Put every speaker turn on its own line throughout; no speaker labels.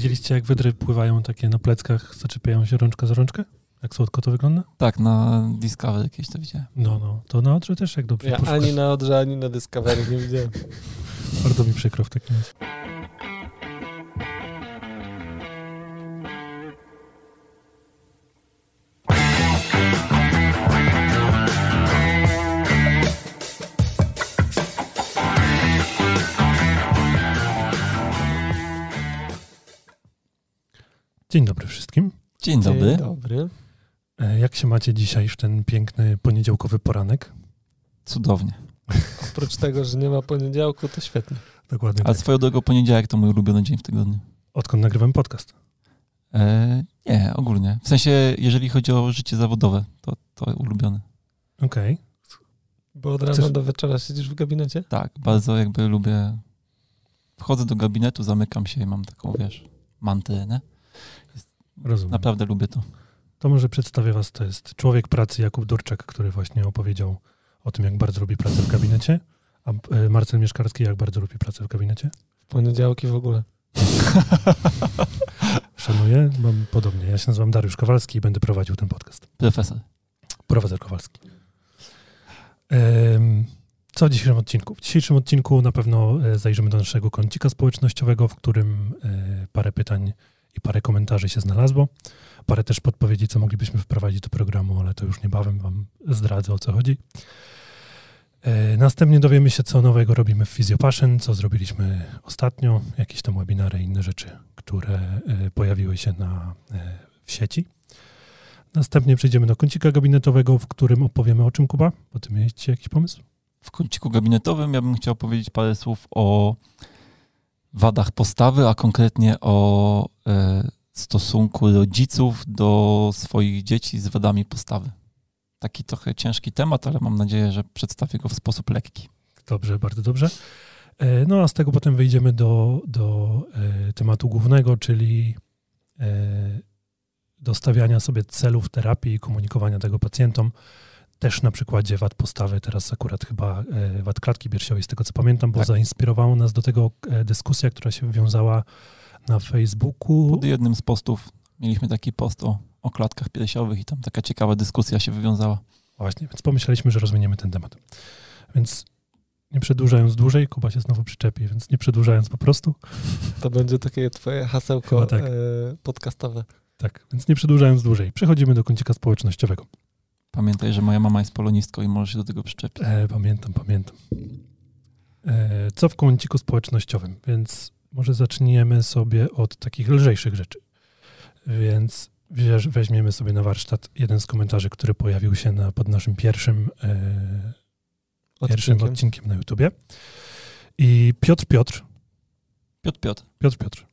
widzieliście, jak wydry pływają takie na pleckach, zaczepiają się rączka za rączkę? Jak słodko to wygląda?
Tak, na Discovery jakieś to widziałem.
No, no. To na Odrze też jak dobrze
Ja
poszukasz.
ani na Odrze, ani na Discovery nie widziałem.
Bardzo mi przykro w takim razie. Dzień dobry wszystkim.
Dzień dobry.
Dzień dobry.
E, Jak się macie dzisiaj w ten piękny poniedziałkowy poranek?
Cudownie.
Oprócz tego, że nie ma poniedziałku, to świetnie.
Dokładnie
Ale
tak.
swoją drogą poniedziałek to mój ulubiony dzień w tygodniu.
Odkąd nagrywam podcast?
E, nie, ogólnie. W sensie, jeżeli chodzi o życie zawodowe, to, to ulubiony.
Okej.
Bo od rana
Chcesz-
do wieczora siedzisz w gabinecie?
Tak, bardzo jakby lubię. Wchodzę do gabinetu, zamykam się i mam taką, wiesz, mantrę, nie?
Rozumiem.
Naprawdę lubię to.
To może przedstawię was, to jest człowiek pracy Jakub Durczak, który właśnie opowiedział o tym, jak bardzo lubi pracę w gabinecie, a e, Marcel Mieszkarski jak bardzo lubi pracę w gabinecie.
W poniedziałki w ogóle.
Szanuję, mam podobnie. Ja się nazywam Dariusz Kowalski i będę prowadził ten podcast.
Profesor.
Profesor Kowalski. Co w dzisiejszym odcinku? W dzisiejszym odcinku na pewno e, zajrzymy do naszego kącika społecznościowego, w którym e, parę pytań i parę komentarzy się znalazło. Parę też podpowiedzi, co moglibyśmy wprowadzić do programu, ale to już niebawem wam zdradzę, o co chodzi. E, Następnie dowiemy się, co nowego robimy w Physiopassion, co zrobiliśmy ostatnio, jakieś tam webinary i inne rzeczy, które e, pojawiły się na, e, w sieci. Następnie przejdziemy do kącika gabinetowego, w którym opowiemy o czym, Kuba? Bo ty mieliście jakiś pomysł?
W kąciku gabinetowym ja bym chciał powiedzieć parę słów o wadach postawy, a konkretnie o e, stosunku rodziców do swoich dzieci z wadami postawy. Taki trochę ciężki temat, ale mam nadzieję, że przedstawię go w sposób lekki.
Dobrze, bardzo dobrze. E, No a z tego potem wejdziemy do, do e, tematu głównego, czyli do stawiania sobie celów terapii i komunikowania tego pacjentom. Też na przykładzie wad postawy, teraz akurat chyba e, wad klatki piersiowej, z tego co pamiętam, bo
Tak.
zainspirowało nas do tego e, dyskusja, która się wywiązała na Facebooku.
Pod jednym z postów mieliśmy taki post o, o klatkach piersiowych i tam taka ciekawa dyskusja się wywiązała.
Właśnie, więc pomyśleliśmy, że rozwiniemy ten temat. Więc nie przedłużając dłużej, Kuba się znowu przyczepi, więc nie przedłużając po prostu,
To będzie takie twoje hasełko
tak.
e, podcastowe.
tak, więc nie przedłużając dłużej, przechodzimy do kącika społecznościowego.
Pamiętaj, że moja mama jest polonistką i może się do tego przyczepić.
E, pamiętam, pamiętam. E, co w kąciku społecznościowym? Więc może zaczniemy sobie od takich lżejszych rzeczy. Więc weźmiemy sobie na warsztat jeden z komentarzy, który pojawił się na, pod naszym pierwszym, e, pierwszym
Odcinkiem.
odcinkiem na YouTubie. I Piotr Piotr
Piotr, Piotr.
Piotr Piotr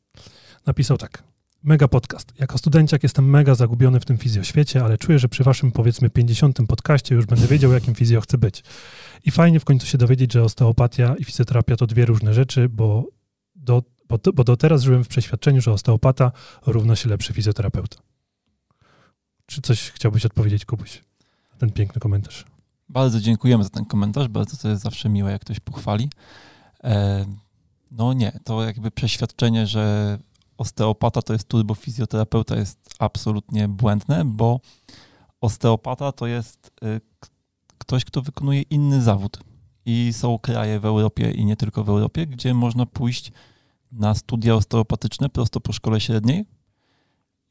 napisał tak. Mega podcast. Jako studenciak jestem mega zagubiony w tym fizjoświecie, ale czuję, że przy waszym powiedzmy 50. podcaście już będę wiedział, jakim fizjo chcę być. I fajnie w końcu się dowiedzieć, że osteopatia i fizjoterapia to dwie różne rzeczy, bo do, bo, bo do teraz żyłem w przeświadczeniu, że osteopata równa się lepszy fizjoterapeuta. Czy coś chciałbyś odpowiedzieć, Kubuś? Ten piękny komentarz.
Bardzo dziękujemy za ten komentarz, bardzo to jest zawsze miłe, jak ktoś pochwali. E, no nie, to jakby przeświadczenie, że osteopata to jest turbofizjoterapeuta jest absolutnie błędne, bo osteopata to jest y, ktoś, kto wykonuje inny zawód. I są kraje w Europie i nie tylko w Europie, gdzie można pójść na studia osteopatyczne prosto po szkole średniej.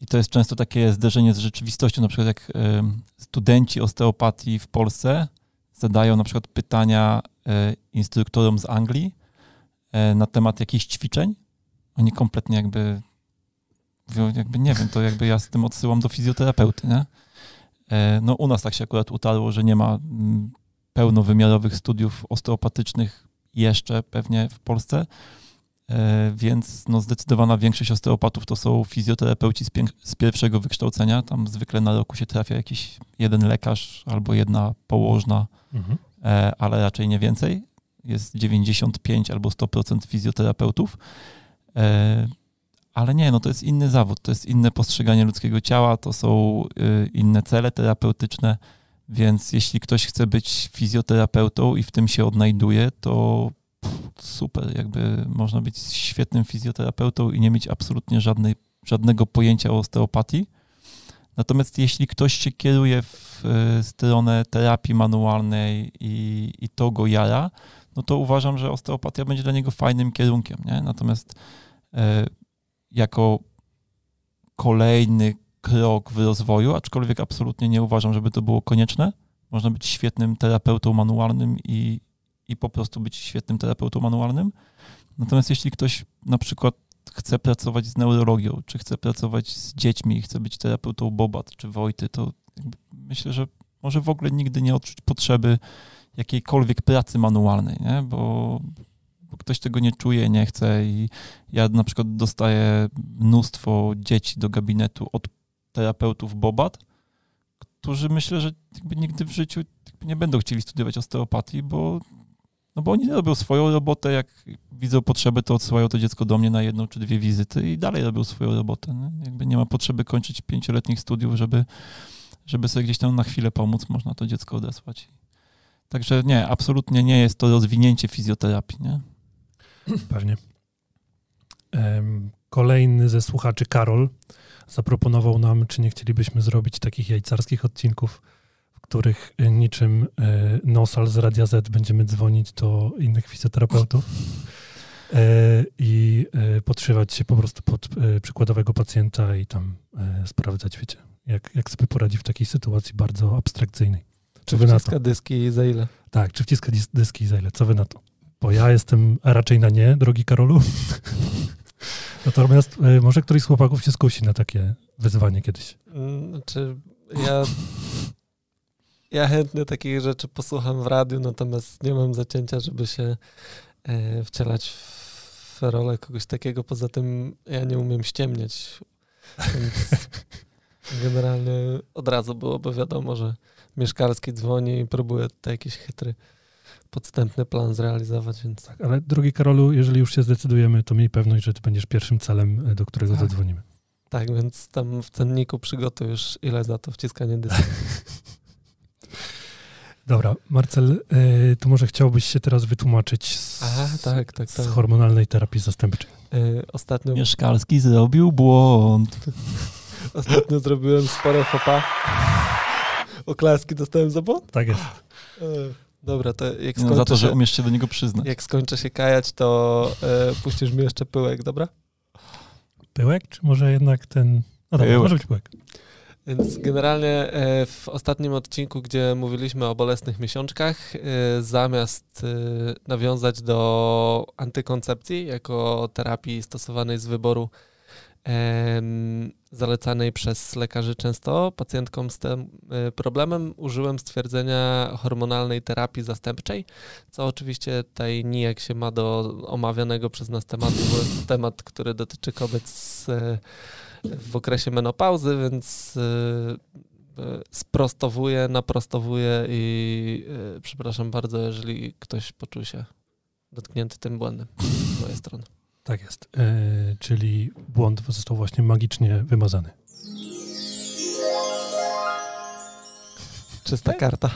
I to jest często takie zderzenie z rzeczywistością, na przykład jak em, studenci osteopatii w Polsce zadają na przykład pytania e, instruktorom z Anglii na temat jakichś ćwiczeń. Oni kompletnie jakby jakby nie wiem, to jakby ja z tym odsyłam do fizjoterapeuty, nie? E, No u nas tak się akurat utarło, że nie ma mm, pełnowymiarowych studiów osteopatycznych jeszcze pewnie w Polsce, E, więc no zdecydowana większość osteopatów to są fizjoterapeuci z pierwszego wykształcenia. Tam zwykle na roku się trafia jakiś jeden lekarz albo jedna położna,
Mhm.
e, ale raczej nie więcej. Jest 95 albo 100% fizjoterapeutów. E, Ale nie, no to jest inny zawód, to jest inne postrzeganie ludzkiego ciała, to są y, inne cele terapeutyczne, więc jeśli ktoś chce być fizjoterapeutą i w tym się odnajduje, to super, jakby można być świetnym fizjoterapeutą i nie mieć absolutnie żadnej, żadnego pojęcia o osteopatii. Natomiast jeśli ktoś się kieruje w e, stronę terapii manualnej i, i to go jara, no to uważam, że osteopatia będzie dla niego fajnym kierunkiem. Nie? Natomiast jako kolejny krok w rozwoju, aczkolwiek absolutnie nie uważam, żeby to było konieczne. Można być świetnym terapeutą manualnym i, i po prostu być świetnym terapeutą manualnym. Natomiast jeśli ktoś na przykład chce pracować z neurologią, czy chce pracować z dziećmi, chce być terapeutą Bobat czy Wojty, to myślę, że może w ogóle nigdy nie odczuć potrzeby jakiejkolwiek pracy manualnej, nie? Bo ktoś tego nie czuje, nie chce i ja na przykład dostaję mnóstwo dzieci do gabinetu od terapeutów Bobat, którzy myślę, że nigdy w życiu nie będą chcieli studiować osteopatii, bo no bo oni robią swoją robotę, jak widzą potrzeby, to odsyłają to dziecko do mnie na jedną czy dwie wizyty i dalej robią swoją robotę. Nie? Jakby nie ma potrzeby kończyć pięcioletnich studiów, żeby, żeby sobie gdzieś tam na chwilę pomóc, można to dziecko odesłać. Także nie, absolutnie nie jest to rozwinięcie fizjoterapii. Nie?
Pewnie. Kolejny ze słuchaczy, Karol, zaproponował nam, czy nie chcielibyśmy zrobić takich jajcarskich odcinków których e, niczym e, Nosal z Radia Z będziemy dzwonić do innych fizjoterapeutów e, i podszywać się po prostu pod przykładowego pacjenta i tam sprawdzać, wiecie, jak, jak sobie poradzi w takiej sytuacji bardzo abstrakcyjnej.
Czy wy wciska dyski za ile?
Tak, czy wciska dyski za ile? Co wy na to? Bo ja jestem raczej na nie, drogi Karolu. Natomiast może któryś z chłopaków się skusi na takie wyzwanie kiedyś.
Znaczy, ja ja chętnie takich rzeczy posłucham w radiu, natomiast nie mam zacięcia, żeby się e, wcielać w rolę kogoś takiego. Poza tym ja nie umiem ściemniać. Więc generalnie od razu byłoby wiadomo, że Mieszkalski dzwoni i próbuje tutaj jakiś chytry podstępny plan zrealizować, więc...
Tak, ale drogi Karolu, jeżeli już się zdecydujemy, to miej pewność, że ty będziesz pierwszym celem, do którego tak. zadzwonimy.
Tak, więc tam w cenniku przygotuj już ile za to wciskanie dysku.
Dobra, Marcel, y, to może chciałbyś się teraz wytłumaczyć z,
Aha, tak, tak, tak.
z hormonalnej terapii zastępczej.
Y, ostatnio...
Mieszkalski zrobił błąd.
Ostatnio zrobiłem sporo fopa. Oklaski dostałem za błąd?
Tak jest.
Y, dobra, to jak
skończę no, Za to, że umiesz się do niego przyznać.
Jak skończę się kajać, to puścisz mi jeszcze pyłek, dobra?
Pyłek, czy może jednak ten... No dobra, pyłek. może być pyłek.
Więc generalnie e, w ostatnim odcinku, gdzie mówiliśmy o bolesnych miesiączkach, e, zamiast e, nawiązać do antykoncepcji jako terapii stosowanej z wyboru zalecanej przez lekarzy często pacjentkom z tym problemem, użyłem stwierdzenia hormonalnej terapii zastępczej, co oczywiście tutaj nijak się ma do omawianego przez nas tematu, bo jest temat, który dotyczy kobiet z w okresie menopauzy, więc y, y, sprostowuję, naprostowuję i y, przepraszam bardzo, jeżeli ktoś poczuł się dotknięty tym błędem z mojej strony.
Tak jest. E, czyli błąd został właśnie magicznie wymazany.
Czysta karta.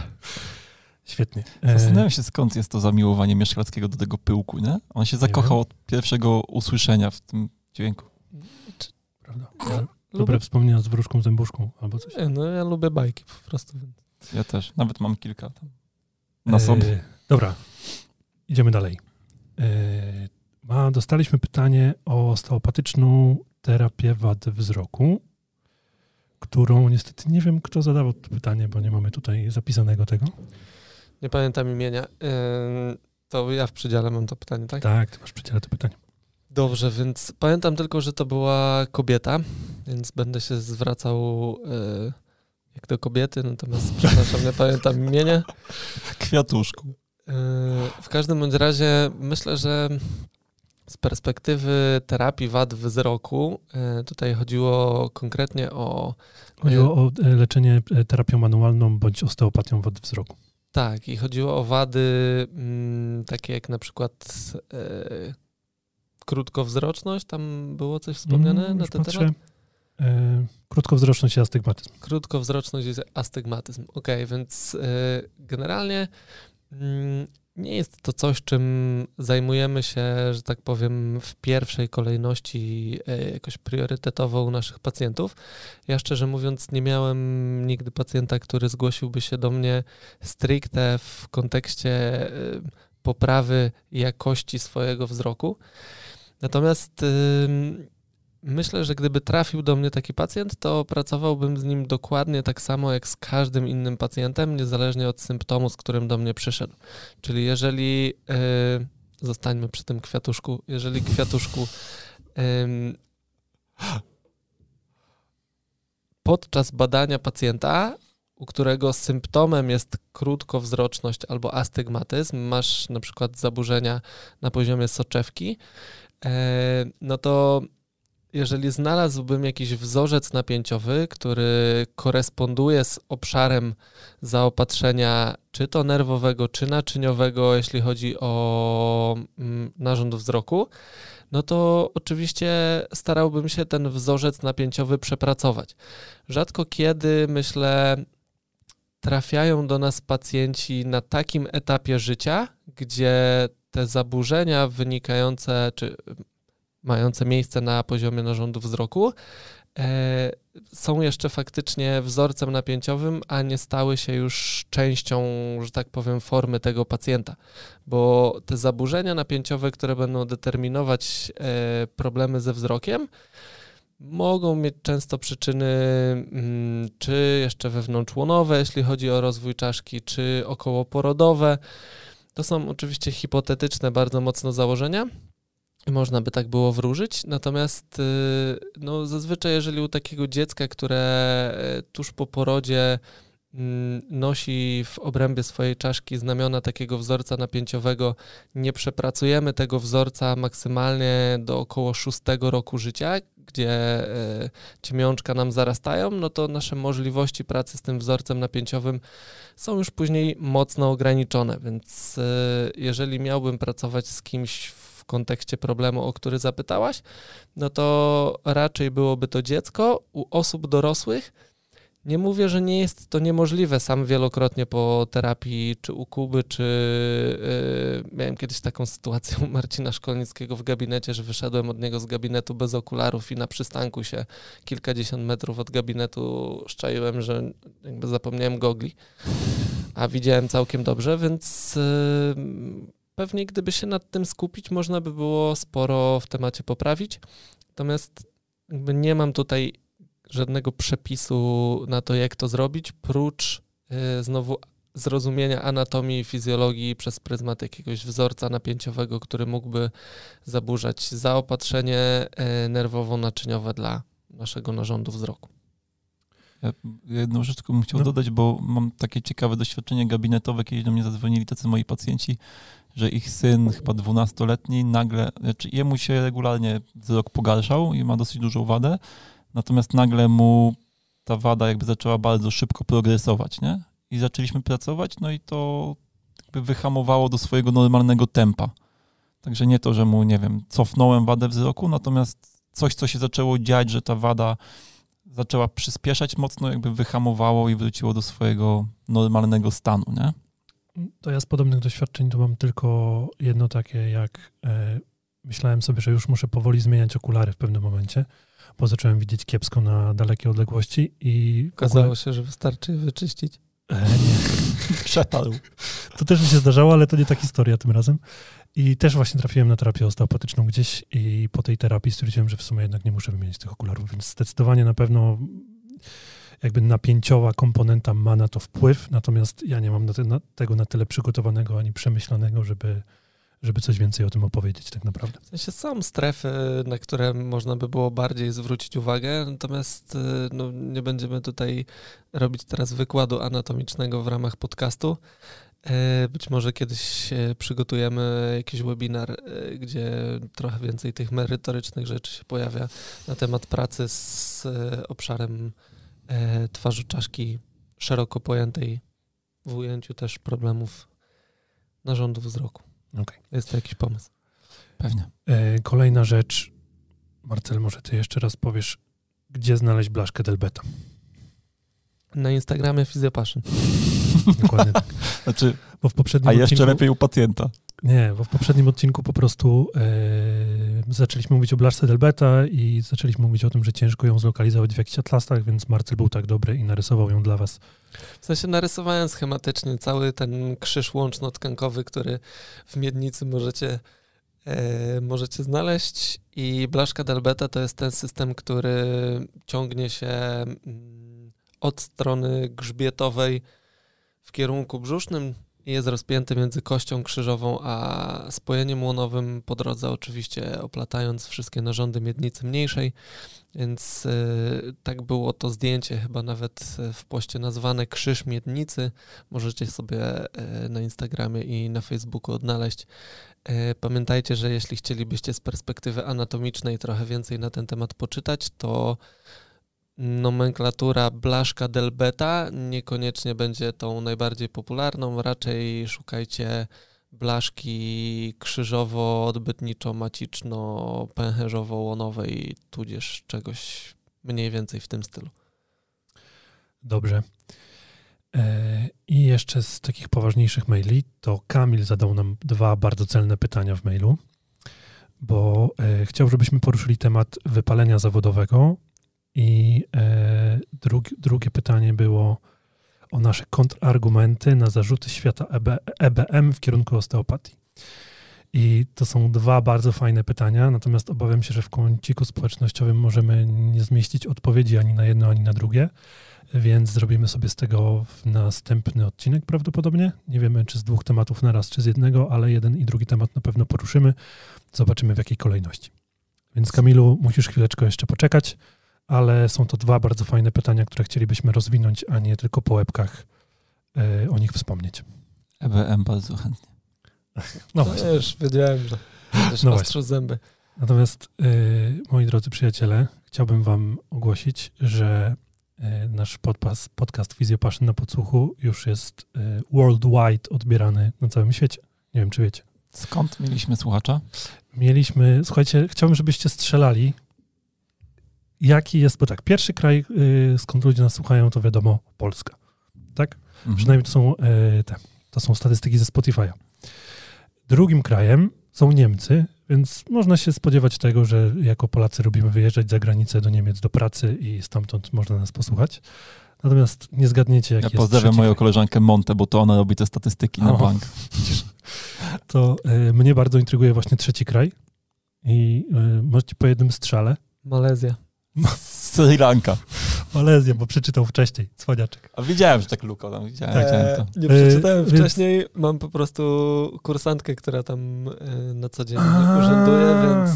Świetnie.
E... Zastanawiam się, skąd jest to zamiłowanie Mieszkalskiego do tego pyłku, nie? On się zakochał od pierwszego usłyszenia w tym dźwięku
prawda? Ja dobre lubię... wspomnienia z wróżką zębuszką albo coś.
Nie, no ja lubię bajki po prostu.
Ja też, nawet mam kilka tam na e, sobie. E,
dobra, idziemy dalej. E, ma, dostaliśmy pytanie o osteopatyczną terapię wad wzroku, którą niestety nie wiem, kto zadawał to pytanie, bo nie mamy tutaj zapisanego tego.
Nie pamiętam imienia. E, to ja w przedziale mam to pytanie, tak?
Tak, ty masz w przedziale to pytanie.
Dobrze, więc pamiętam tylko, że to była kobieta, więc będę się zwracał e, jak do kobiety, natomiast przepraszam, nie pamiętam imienia.
Kwiatuszku.
E, w każdym bądź razie myślę, że z perspektywy terapii wad wzroku e, tutaj chodziło konkretnie o...
Chodziło o leczenie terapią manualną bądź osteopatią wad wzroku.
Tak, i chodziło o wady m, mm, takie jak na przykład krótkowzroczność, tam było coś wspomniane mm, na ten patrzę. temat?
E, krótkowzroczność i astygmatyzm.
Krótkowzroczność i astygmatyzm. Ok, więc e, generalnie mm, nie jest to coś, czym zajmujemy się, że tak powiem, w pierwszej kolejności e, jakoś priorytetowo u naszych pacjentów. Ja szczerze mówiąc, nie miałem nigdy pacjenta, który zgłosiłby się do mnie stricte w kontekście e, poprawy jakości swojego wzroku. Natomiast Myślę, że gdyby trafił do mnie taki pacjent, to pracowałbym z nim dokładnie tak samo jak z każdym innym pacjentem, niezależnie od symptomu, z którym do mnie przyszedł. Czyli jeżeli, yy, zostańmy przy tym kwiatuszku, jeżeli kwiatuszku podczas badania pacjenta, u którego symptomem jest krótkowzroczność albo astygmatyzm, masz na przykład zaburzenia na poziomie soczewki, yy, no to jeżeli znalazłbym jakiś wzorzec napięciowy, który koresponduje z obszarem zaopatrzenia, czy to nerwowego, czy naczyniowego, jeśli chodzi o mm, narząd wzroku, no to oczywiście starałbym się ten wzorzec napięciowy przepracować. Rzadko kiedy, myślę, trafiają do nas pacjenci na takim etapie życia, gdzie te zaburzenia wynikające, czy mające miejsce na poziomie narządu wzroku, e, są jeszcze faktycznie wzorcem napięciowym, a nie stały się już częścią, że tak powiem, formy tego pacjenta. Bo te zaburzenia napięciowe, które będą determinować e, problemy ze wzrokiem, mogą mieć często przyczyny mm, czy jeszcze wewnątrzłonowe, jeśli chodzi o rozwój czaszki, czy okołoporodowe. To są oczywiście hipotetyczne bardzo mocno założenia, można by tak było wróżyć, natomiast y, no, zazwyczaj jeżeli u takiego dziecka, które e, tuż po porodzie mm, nosi w obrębie swojej czaszki znamiona takiego wzorca napięciowego, nie przepracujemy tego wzorca maksymalnie do około szóstego roku życia, gdzie ciemiączka nam zarastają, no to nasze możliwości pracy z tym wzorcem napięciowym są już później mocno ograniczone, więc e, jeżeli miałbym pracować z kimś kontekście problemu, o który zapytałaś, no to raczej byłoby to dziecko. U osób dorosłych nie mówię, że nie jest to niemożliwe. Sam wielokrotnie po terapii, czy u Kuby, czy yy, miałem kiedyś taką sytuację u Marcina Szkolnickiego w gabinecie, że wyszedłem od niego z gabinetu bez okularów i na przystanku się kilkadziesiąt metrów od gabinetu szczaiłem, że jakby zapomniałem gogli, a widziałem całkiem dobrze, więc yy, pewnie gdyby się nad tym skupić, można by było sporo w temacie poprawić. Natomiast jakby nie mam tutaj żadnego przepisu na to, jak to zrobić, prócz yy, znowu zrozumienia anatomii i fizjologii przez pryzmat jakiegoś wzorca napięciowego, który mógłby zaburzać zaopatrzenie yy, nerwowo-naczyniowe dla naszego narządu wzroku.
Ja jedną rzecz tylko bym chciał no. dodać, bo mam takie ciekawe doświadczenie gabinetowe, kiedyś do mnie zadzwonili tacy moi pacjenci, że ich syn, chyba dwunastoletni, nagle, znaczy jemu się regularnie wzrok pogarszał i ma dosyć dużą wadę, natomiast nagle mu ta wada jakby zaczęła bardzo szybko progresować, nie? I zaczęliśmy pracować, no i to jakby wyhamowało do swojego normalnego tempa. Także nie to, że mu, nie wiem, cofnąłem wadę wzroku, natomiast coś, co się zaczęło dziać, że ta wada zaczęła przyspieszać mocno, jakby wyhamowało i wróciło do swojego normalnego stanu, nie?
To ja z podobnych doświadczeń to mam tylko jedno takie, jak e, myślałem sobie, że już muszę powoli zmieniać okulary w pewnym momencie, bo zacząłem widzieć kiepsko na dalekie odległości i...
Okazało ogóle... się, że wystarczy wyczyścić.
E, nie.
Przetarł.
To też mi się zdarzało, ale to nie ta historia tym razem. I też właśnie trafiłem na terapię osteopatyczną gdzieś i po tej terapii stwierdziłem, że w sumie jednak nie muszę wymienić tych okularów, więc zdecydowanie na pewno jakby napięciowa komponenta ma na to wpływ, natomiast ja nie mam na te, na, tego na tyle przygotowanego ani przemyślanego, żeby, żeby coś więcej o tym opowiedzieć tak naprawdę.
W sensie są strefy, na które można by było bardziej zwrócić uwagę, natomiast y, no, nie będziemy tutaj robić teraz wykładu anatomicznego w ramach podcastu. Y, być może kiedyś przygotujemy jakiś webinar, y, gdzie trochę więcej tych merytorycznych rzeczy się pojawia na temat pracy z obszarem e, twarzy czaszki szeroko pojętej w ujęciu też problemów narządu wzroku.
Okay.
Jest to jakiś pomysł?
Pewnie.
E, kolejna rzecz. Marcel, może ty jeszcze raz powiesz, gdzie znaleźć blaszkę Delbeta?
Na Instagramie Physiopassion.
Dokładnie tak.
Znaczy,
Bo w poprzednim
a jeszcze
odcinku,
lepiej u pacjenta.
Nie, bo w poprzednim odcinku po prostu e, zaczęliśmy mówić o blaszce Delbeta i zaczęliśmy mówić o tym, że ciężko ją zlokalizować w jakichś atlasach, więc Marcel był tak dobry i narysował ją dla was.
W sensie narysowałem schematycznie cały ten krzyż łączno-tkankowy, który w Miednicy możecie, e, możecie znaleźć i blaszka Delbeta to jest ten system, który ciągnie się mm, od strony grzbietowej w kierunku brzusznym jest rozpięty między kością krzyżową a spojeniem łonowym, po drodze oczywiście oplatając wszystkie narządy miednicy mniejszej, więc y, tak było to zdjęcie chyba nawet w poście nazwane Krzyż Miednicy. Możecie sobie y, na Instagramie i na Facebooku odnaleźć. Y, pamiętajcie, że jeśli chcielibyście z perspektywy anatomicznej trochę więcej na ten temat poczytać, to nomenklatura blaszka delbeta niekoniecznie będzie tą najbardziej popularną, raczej szukajcie blaszki krzyżowo-odbytniczo-maciczno-pęcherzowo-łonowej, tudzież czegoś mniej więcej w tym stylu.
Dobrze. E, I jeszcze z takich poważniejszych maili, to Kamil zadał nam dwa bardzo celne pytania w mailu, bo e, chciał, żebyśmy poruszyli temat wypalenia zawodowego i e, drugi, drugie pytanie było o nasze kontrargumenty na zarzuty świata EB, EBM w kierunku osteopatii. I to są dwa bardzo fajne pytania, natomiast obawiam się, że w kąciku społecznościowym możemy nie zmieścić odpowiedzi ani na jedno, ani na drugie, więc zrobimy sobie z tego następny odcinek prawdopodobnie. Nie wiemy, czy z dwóch tematów naraz, czy z jednego, ale jeden i drugi temat na pewno poruszymy. Zobaczymy w jakiej kolejności. Więc Kamilu, musisz chwileczkę jeszcze poczekać ale są to dwa bardzo fajne pytania, które chcielibyśmy rozwinąć, a nie tylko po łebkach y, o nich wspomnieć.
EBM bardzo chętnie.
No, ja już wiedziałem, że będziesz no ostrzył zęby.
Natomiast, y, moi drodzy przyjaciele, chciałbym wam ogłosić, że y, nasz podcast, podcast Fizjopaszyn na podsłuchu już jest worldwide odbierany na całym świecie. Nie wiem, czy wiecie.
Skąd mieliśmy słuchacza?
Mieliśmy, słuchajcie, chciałbym, żebyście strzelali, jaki jest, bo tak, pierwszy kraj, y, skąd ludzie nas słuchają, to wiadomo Polska, tak? Mhm. Przynajmniej to są, y, te, to są statystyki ze Spotify'a. Drugim krajem są Niemcy, więc można się spodziewać tego, że jako Polacy lubimy wyjeżdżać za granicę do Niemiec do pracy i stamtąd można nas posłuchać. Natomiast nie zgadniecie, jaki
ja pozdrawiam moją kraj. koleżankę Monte, bo to ona robi te statystyki o, na bank.
To y, mnie bardzo intryguje właśnie trzeci kraj i y, możecie po jednym strzale.
Malezja.
Sri Lanka.
Malezja, bo przeczytał wcześniej, cwaniaczek.
A widziałem, że tak Luko tam, widziałem,
eee,
widziałem
to. Nie przeczytałem e, wcześniej, więc... mam po prostu kursantkę, która tam e, na co dzień urzęduje, więc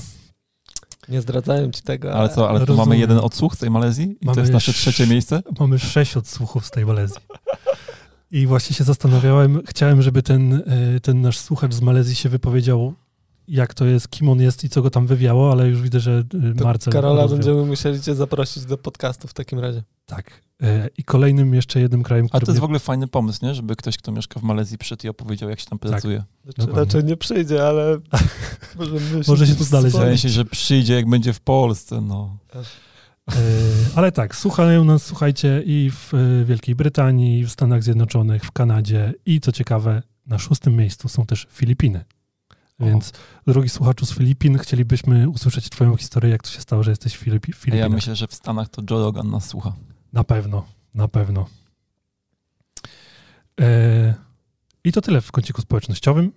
nie zdradzałem ci tego.
Ale, ale co, ale tu mamy jeden odsłuch z tej Malezji i mamy to jest nasze trzecie miejsce?
Mamy sześć odsłuchów z tej Malezji. I właśnie się zastanawiałem, chciałem, żeby ten, e, ten nasz słuchacz z Malezji się wypowiedział jak to jest, kim on jest i co go tam wywiało, ale już widzę, że y, Marcel...
Karola rozwiał. będziemy musieli cię zaprosić do podcastu w takim razie.
Tak. E, I kolejnym jeszcze jednym krajem,
A to jest w ogóle fajny pomysł, nie? Żeby ktoś, kto mieszka w Malezji przyszedł i opowiedział, jak się tam tak. pracuje.
Tak. Znaczy, raczej nie przyjdzie, ale
może, może się tu znaleźć.
Wydaje się, że przyjdzie, jak będzie w Polsce, no.
E, ale tak, słuchają nas, słuchajcie, i w e, Wielkiej Brytanii, i w Stanach Zjednoczonych, w Kanadzie i co ciekawe, na szóstym miejscu są też Filipiny. Więc drogi słuchaczu z Filipin, chcielibyśmy usłyszeć twoją historię, jak to się stało, że jesteś w Filipi Filipinach.
Ja myślę, że w Stanach to Joe Rogan nas słucha.
Na pewno, na pewno. E, I to tyle w kąciku społecznościowym.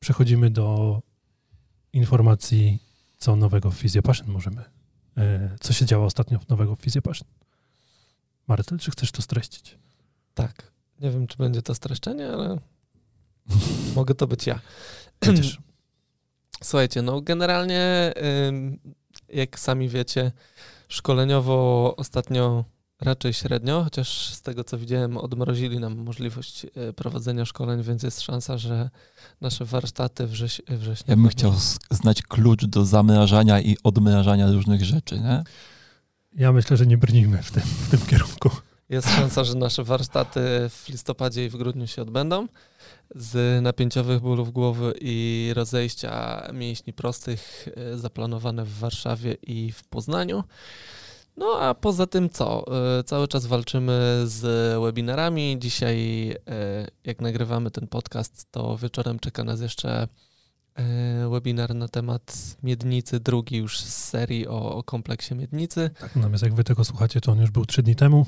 Przechodzimy do informacji, co nowego w Physiopassion możemy. E, co się działo ostatnio nowego w Physiopassion. Martel, czy chcesz to streścić?
Tak. Nie wiem, czy będzie to streszczenie, ale mogę to być ja. Słuchajcie, no generalnie, jak sami wiecie, szkoleniowo ostatnio raczej średnio, chociaż z tego co widziałem, odmrozili nam możliwość e, prowadzenia szkoleń, więc jest szansa, że nasze warsztaty wrześ września.
Ja bym chciał znać klucz do zamrażania i odmrażania różnych rzeczy, nie?
Ja myślę, że nie brnijmy w tym, w tym kierunku.
Jest szansa, że nasze warsztaty w listopadzie i w grudniu się odbędą z napięciowych bólów głowy i rozejścia mięśni prostych e, zaplanowane w Warszawie i w Poznaniu. No a poza tym co? E, cały czas walczymy z webinarami. Dzisiaj, e, jak nagrywamy ten podcast, to wieczorem czeka nas jeszcze webinar na temat miednicy, drugi już z serii o, o kompleksie miednicy.
Tak, natomiast jak wy tego słuchacie, to on już był trzy dni temu.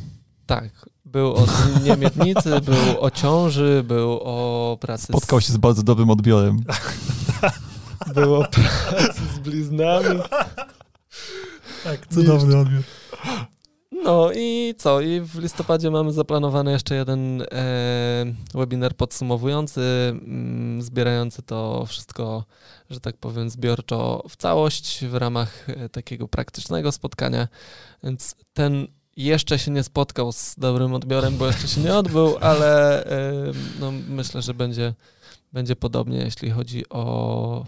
Tak, był o dnie miednicy, był o ciąży, był o pracy
Spotkał się z bardzo dobrym odbiorem.
Był o pracy z bliznami.
Tak, cudowny odbiór.
No i co? I w listopadzie mamy zaplanowany jeszcze jeden e, webinar podsumowujący, m, zbierający to wszystko, że tak powiem, zbiorczo w całość w ramach e, takiego praktycznego spotkania. Więc ten jeszcze się nie spotkał z dobrym odbiorem, bo jeszcze się nie odbył, ale e, no, myślę, że będzie, będzie podobnie, jeśli chodzi o,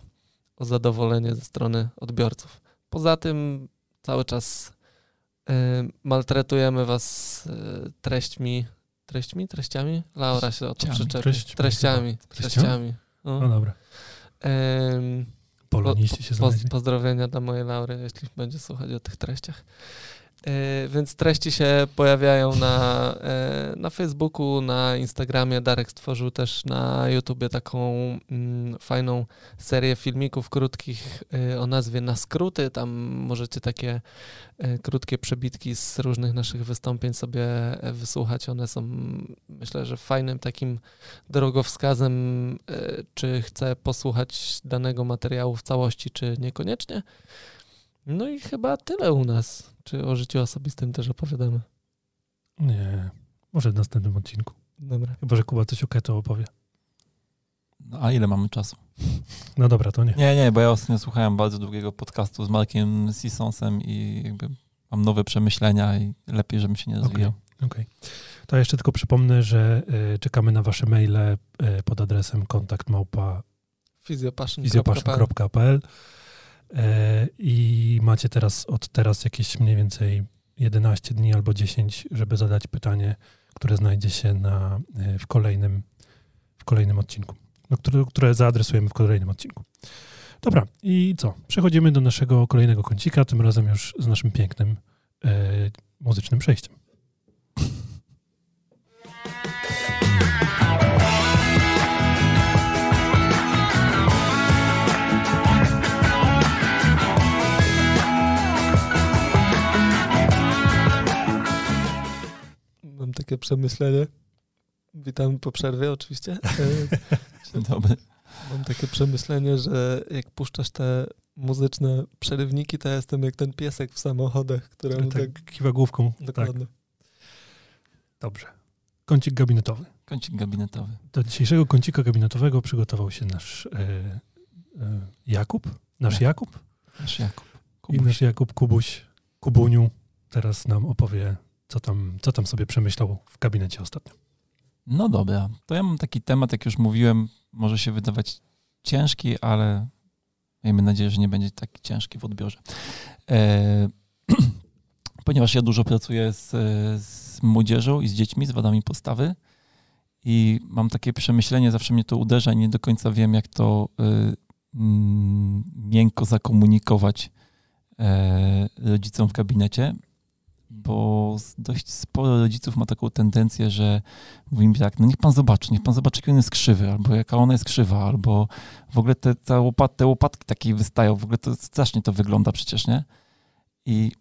o zadowolenie ze strony odbiorców. Poza tym cały czas y, maltretujemy was y, treśćmi, treśćmi, treściami? Laura się o to przyczepi.
treśćmi
Treściami,
Treściami?
No.
No dobra.
Ym, poz,
znaleźli.
pozdrowienia dla mojej Laury, jeśli będzie słuchać o tych treściach. E, Więc treści się pojawiają na, e, na Facebooku, na Instagramie. Darek stworzył też na YouTubie taką mm, fajną serię filmików krótkich e, o nazwie Na skróty. Tam możecie takie krótkie przebitki z różnych naszych wystąpień sobie wysłuchać. One są, myślę, że fajnym takim drogowskazem, czy chcę posłuchać danego materiału w całości, czy niekoniecznie. No i chyba tyle u nas. Czy o życiu osobistym też opowiadamy?
Nie, może w następnym odcinku.
Dobra.
Chyba, że Kuba coś o keto opowie.
No, a ile mamy czasu?
No dobra, to nie.
Nie, nie, bo ja ostatnio słuchałem bardzo długiego podcastu z Markiem Sissonsem i jakby mam nowe przemyślenia i lepiej, żebym się nie rozwijał.
Okej. To jeszcze tylko przypomnę, że y, czekamy na wasze maile y, pod adresem kontakt małpa
Fizjopaszyn.
fizjopaszyn.pl i macie teraz od teraz jakieś mniej więcej 11 dni albo 10, żeby zadać pytanie, które znajdzie się na, e, w, kolejnym, w kolejnym odcinku, no, które, które zaadresujemy w kolejnym odcinku. Dobra, i co? Przechodzimy do naszego kolejnego kącika, tym razem już z naszym pięknym e, muzycznym przejściem.
Mam takie przemyślenie. Witamy po przerwie oczywiście. E,
Dobry.
Mam takie przemyślenie, że jak puszczasz te muzyczne przerywniki, to ja jestem jak ten piesek w samochodach, któremu tak,
tak kiwa główką. Tak,
dokładnie.
dobrze. Kącik gabinetowy.
Kącik gabinetowy.
Do dzisiejszego kącika gabinetowego przygotował się nasz e, e, Jakub, nasz
Tak.
Jakub
Nasz Jakub.
i
Kubuś.
nasz Jakub Kubuś, Kubuniu teraz nam opowie, co tam, co tam sobie przemyślał w gabinecie ostatnio.
No dobra, to ja mam taki temat, jak już mówiłem, może się wydawać ciężki, ale miejmy nadzieję, że nie będzie taki ciężki w odbiorze. E, ponieważ ja dużo pracuję z, z młodzieżą i z dziećmi z wadami postawy i mam takie przemyślenie, zawsze mnie to uderza i nie do końca wiem, jak to y, mm, miękko zakomunikować e, rodzicom w gabinecie, bo dość sporo rodziców ma taką tendencję, że mówi mi tak, no niech pan zobaczy, niech pan zobaczy, jaki on jest krzywy, albo jaka ona jest krzywa, albo w ogóle te, te, łopat, te łopatki takie wystają, w ogóle to strasznie to wygląda przecież, nie? I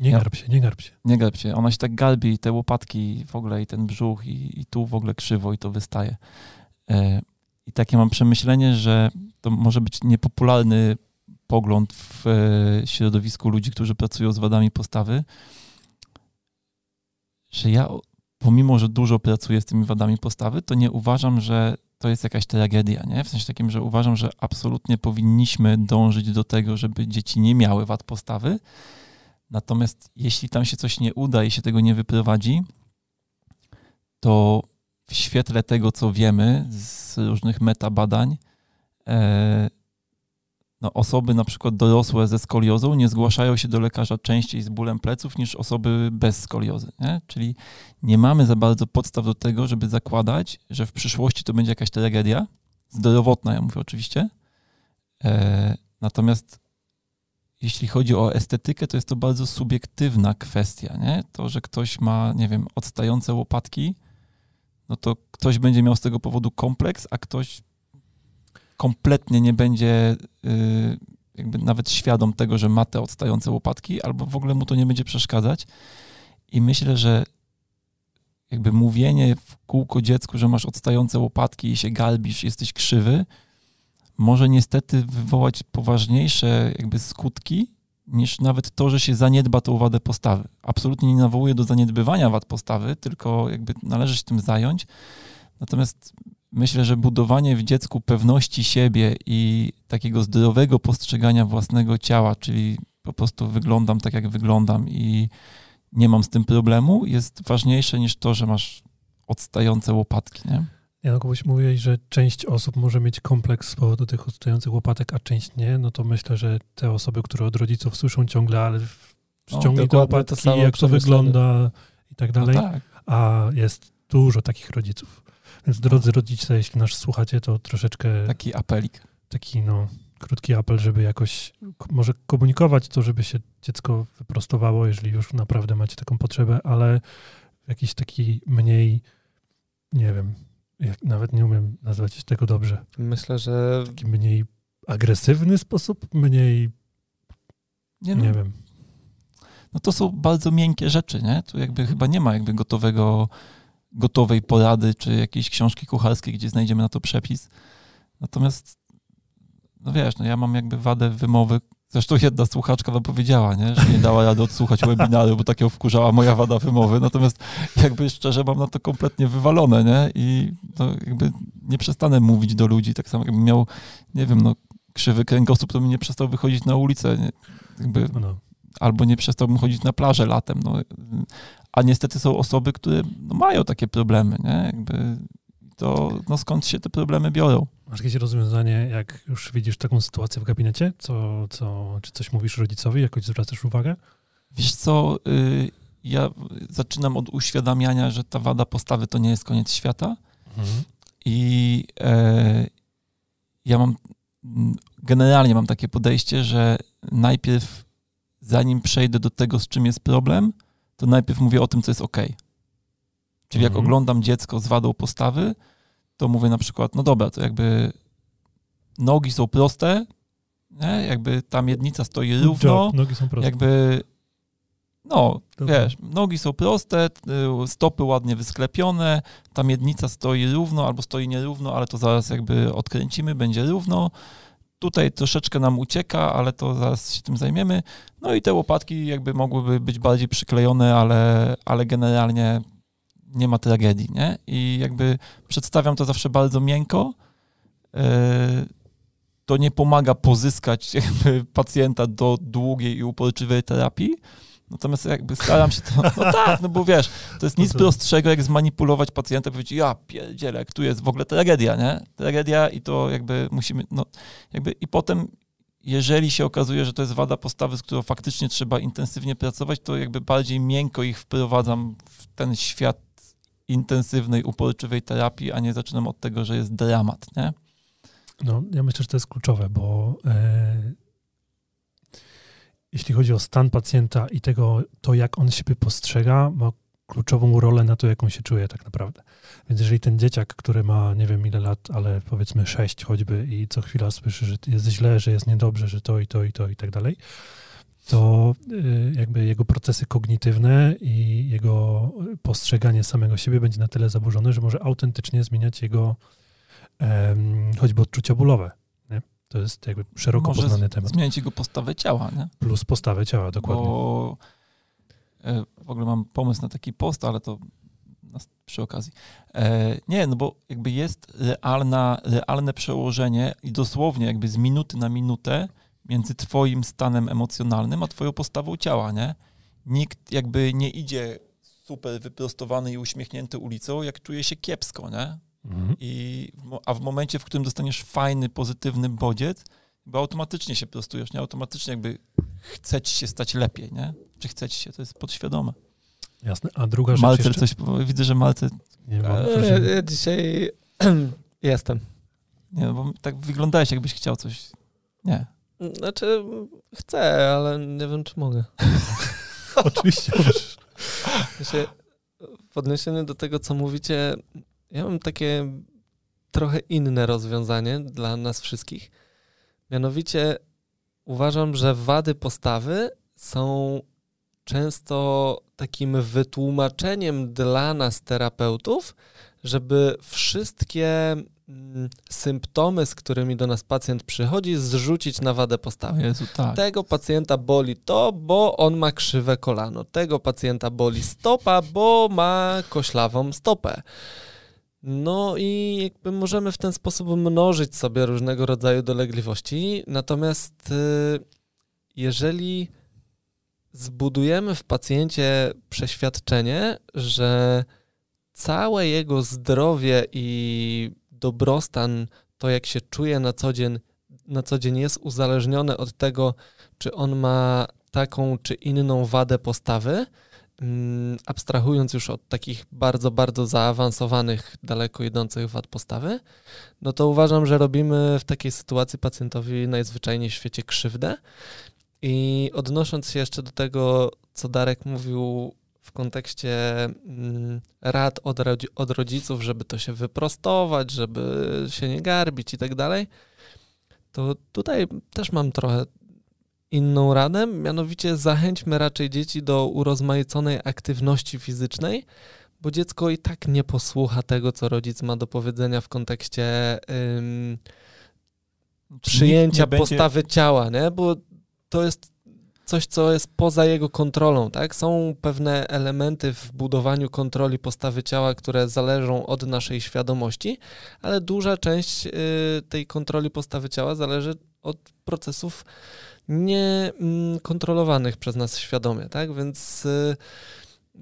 Nie
Ja-
garb się, nie garb się.
nie garb się, ona się tak garbi, te łopatki w ogóle i ten brzuch i, i tu w ogóle krzywo i to wystaje. E, I takie mam przemyślenie, że to może być niepopularny pogląd w e, środowisku ludzi, którzy pracują z wadami postawy, że ja pomimo, że dużo pracuję z tymi wadami postawy, to nie uważam, że to jest jakaś tragedia, nie? W sensie takim, że uważam, że absolutnie powinniśmy dążyć do tego, żeby dzieci nie miały wad postawy, Natomiast jeśli tam się coś nie uda i się tego nie wyprowadzi, to w świetle tego, co wiemy z różnych metabadań, e, no osoby na przykład dorosłe ze skoliozą nie zgłaszają się do lekarza częściej z bólem pleców niż osoby bez skoliozy. Nie? Czyli nie mamy za bardzo podstaw do tego, żeby zakładać, że w przyszłości to będzie jakaś tragedia, zdrowotna, ja mówię oczywiście. E, natomiast jeśli chodzi o estetykę, to jest to bardzo subiektywna kwestia, nie? To, że ktoś ma, nie wiem, odstające łopatki, no to ktoś będzie miał z tego powodu kompleks, a ktoś kompletnie nie będzie y, jakby nawet świadom tego, że ma te odstające łopatki, albo w ogóle mu to nie będzie przeszkadzać. I myślę, że jakby mówienie w kółko dziecku, że masz odstające łopatki i się galbisz, jesteś krzywy, może niestety wywołać poważniejsze jakby skutki niż nawet to, że się zaniedba tą wadę postawy. Absolutnie nie nawołuję do zaniedbywania wad postawy, tylko jakby należy się tym zająć. Natomiast myślę, że budowanie w dziecku pewności siebie i takiego zdrowego postrzegania własnego ciała, czyli po prostu wyglądam tak, jak wyglądam i nie mam z tym problemu, jest ważniejsze niż to, że masz odstające łopatki, nie?
Ja no kogoś mówię, że część osób może mieć kompleks z powodu tych odstających łopatek, a część nie, no to myślę, że te osoby, które od rodziców słyszą ciągle, ale ściągnij te łopatki, to jak to wygląda i tak dalej, no tak. a jest dużo takich rodziców. Więc drodzy rodzice, jeśli nas słuchacie, to troszeczkę...
Taki apelik.
Taki, no, krótki apel, żeby jakoś może komunikować to, żeby się dziecko wyprostowało, jeżeli już naprawdę macie taką potrzebę, ale w jakiś taki mniej, nie wiem, nawet nie umiem nazwać tego dobrze.
Myślę, że.
Taki mniej agresywny sposób, mniej. Nie, no, nie wiem.
No to są bardzo miękkie rzeczy, nie? Tu jakby chyba nie ma jakby gotowego, gotowej porady, czy jakiejś książki kucharskiej, gdzie znajdziemy na to przepis. Natomiast, no wiesz, no ja mam jakby wadę wymowy, Zresztą jedna słuchaczka wam powiedziała, nie? że nie dała rady odsłuchać webinaru, bo takiego wkurzała moja wada wymowy. Natomiast jakby szczerze mam na to kompletnie wywalone, nie? I to jakby nie przestanę mówić do ludzi. Tak samo jakbym miał, nie wiem, no, krzywy kręgosłup, to bym nie przestał wychodzić na ulicę. Nie? Jakby, no, no. Albo nie przestałbym chodzić na plażę latem. No. A niestety są osoby, które no, mają takie problemy, nie? Jakby to no, skąd się te problemy biorą?
Masz jakieś rozwiązanie, jak już widzisz taką sytuację w gabinecie? Co, co, czy coś mówisz rodzicowi, jakoś zwracasz uwagę?
Wiesz co, y, ja zaczynam od uświadamiania, że ta wada postawy to nie jest koniec świata. Mhm. I e, ja mam, generalnie mam takie podejście, że najpierw, zanim przejdę do tego, z czym jest problem, to najpierw mówię o tym, co jest ok. Czyli jak mhm. oglądam dziecko z wadą postawy, to mówię na przykład, no dobra, to jakby nogi są proste, nie? jakby ta miednica stoi równo,
nogi są proste.
jakby no, wiesz, nogi są proste, y, stopy ładnie wysklepione, ta miednica stoi równo albo stoi nierówno, ale to zaraz jakby odkręcimy, będzie równo. Tutaj troszeczkę nam ucieka, ale to zaraz się tym zajmiemy. No i te łopatki jakby mogłyby być bardziej przyklejone, ale, ale generalnie nie ma tragedii, nie? I jakby przedstawiam to zawsze bardzo miękko. E, to nie pomaga pozyskać pacjenta do długiej i uporczywej terapii. Natomiast jakby staram się to, no tak, no bo wiesz, to jest nic prostszego, jak zmanipulować pacjenta i powiedzieć, ja pierdzielę, tu jest w ogóle tragedia, nie? Tragedia i to jakby musimy, no jakby i potem jeżeli się okazuje, że to jest wada postawy, z którą faktycznie trzeba intensywnie pracować, to jakby bardziej miękko ich wprowadzam w ten świat intensywnej, uporczywej terapii, a nie zaczynam od tego, że jest dramat, nie?
No, ja myślę, że to jest kluczowe, bo e, jeśli chodzi o stan pacjenta i tego, to jak on siebie postrzega, ma kluczową rolę na to, jak on się czuje tak naprawdę. Więc jeżeli ten dzieciak, który ma nie wiem ile lat, ale powiedzmy sześć choćby i co chwila słyszy, że jest źle, że jest niedobrze, że to i to i to i tak dalej, to y, jakby jego procesy kognitywne i jego postrzeganie samego siebie będzie na tyle zaburzone, że może autentycznie zmieniać jego choćby odczucia bólowe. To jest jakby szeroko może poznany temat.
zmieniać jego postawę ciała, nie?
Plus postawę ciała, dokładnie. Bo
e, w ogóle mam pomysł na taki post, ale to przy okazji. E, nie, no bo jakby jest realna, realne przełożenie i dosłownie jakby z minuty na minutę między twoim stanem emocjonalnym, a twoją postawą ciała, nie? Nikt jakby nie idzie super wyprostowany i uśmiechnięty ulicą, jak czuje się kiepsko, nie? Mhm. I, a w momencie, w którym dostaniesz fajny, pozytywny bodziec, bo automatycznie się prostujesz, nie? Automatycznie jakby chce ci się stać lepiej, nie? Czy chce ci się, to jest podświadome.
Jasne, a druga rzecz
Malcer jeszcze... coś, widzę, że Malcer...
Nie mam, ja, ja dzisiaj jestem.
Nie, no bo tak wyglądałeś, jakbyś chciał coś... Nie.
Znaczy, chcę, ale nie wiem, czy mogę.
Oczywiście możesz.
w odniesieniu do tego, co mówicie, ja mam takie trochę inne rozwiązanie dla nas wszystkich. Mianowicie uważam, że wady postawy są często takim wytłumaczeniem dla nas, terapeutów, żeby wszystkie mm, symptomy, z którymi do nas pacjent przychodzi, zrzucić na wadę postawy.
Jezu, tak.
Tego pacjenta boli to, bo on ma krzywe kolano. Tego pacjenta boli stopa, bo ma koślawą stopę. No i jakby możemy w ten sposób mnożyć sobie różnego rodzaju dolegliwości. Natomiast y, jeżeli zbudujemy w pacjencie przeświadczenie, że całe jego zdrowie i dobrostan, to jak się czuje na co dzień, na co dzień jest uzależnione od tego, czy on ma taką czy inną wadę postawy, abstrahując już od takich bardzo, bardzo zaawansowanych, daleko idących wad postawy, no to uważam, że robimy w takiej sytuacji pacjentowi najzwyczajniej w świecie krzywdę. I odnosząc się jeszcze do tego, co Darek mówił w kontekście mm, rad od, od rodziców, żeby to się wyprostować, żeby się nie garbić i tak dalej, to tutaj też mam trochę inną radę, mianowicie zachęćmy raczej dzieci do urozmaiconej aktywności fizycznej, bo dziecko i tak nie posłucha tego, co rodzic ma do powiedzenia w kontekście ym, przyjęcia postawy będzie... ciała, nie? bo to jest coś, co jest poza jego kontrolą, tak? Są pewne elementy w budowaniu kontroli postawy ciała, które zależą od naszej świadomości, ale duża część y, tej kontroli postawy ciała zależy od procesów niekontrolowanych przez nas świadomie, tak? Więc y,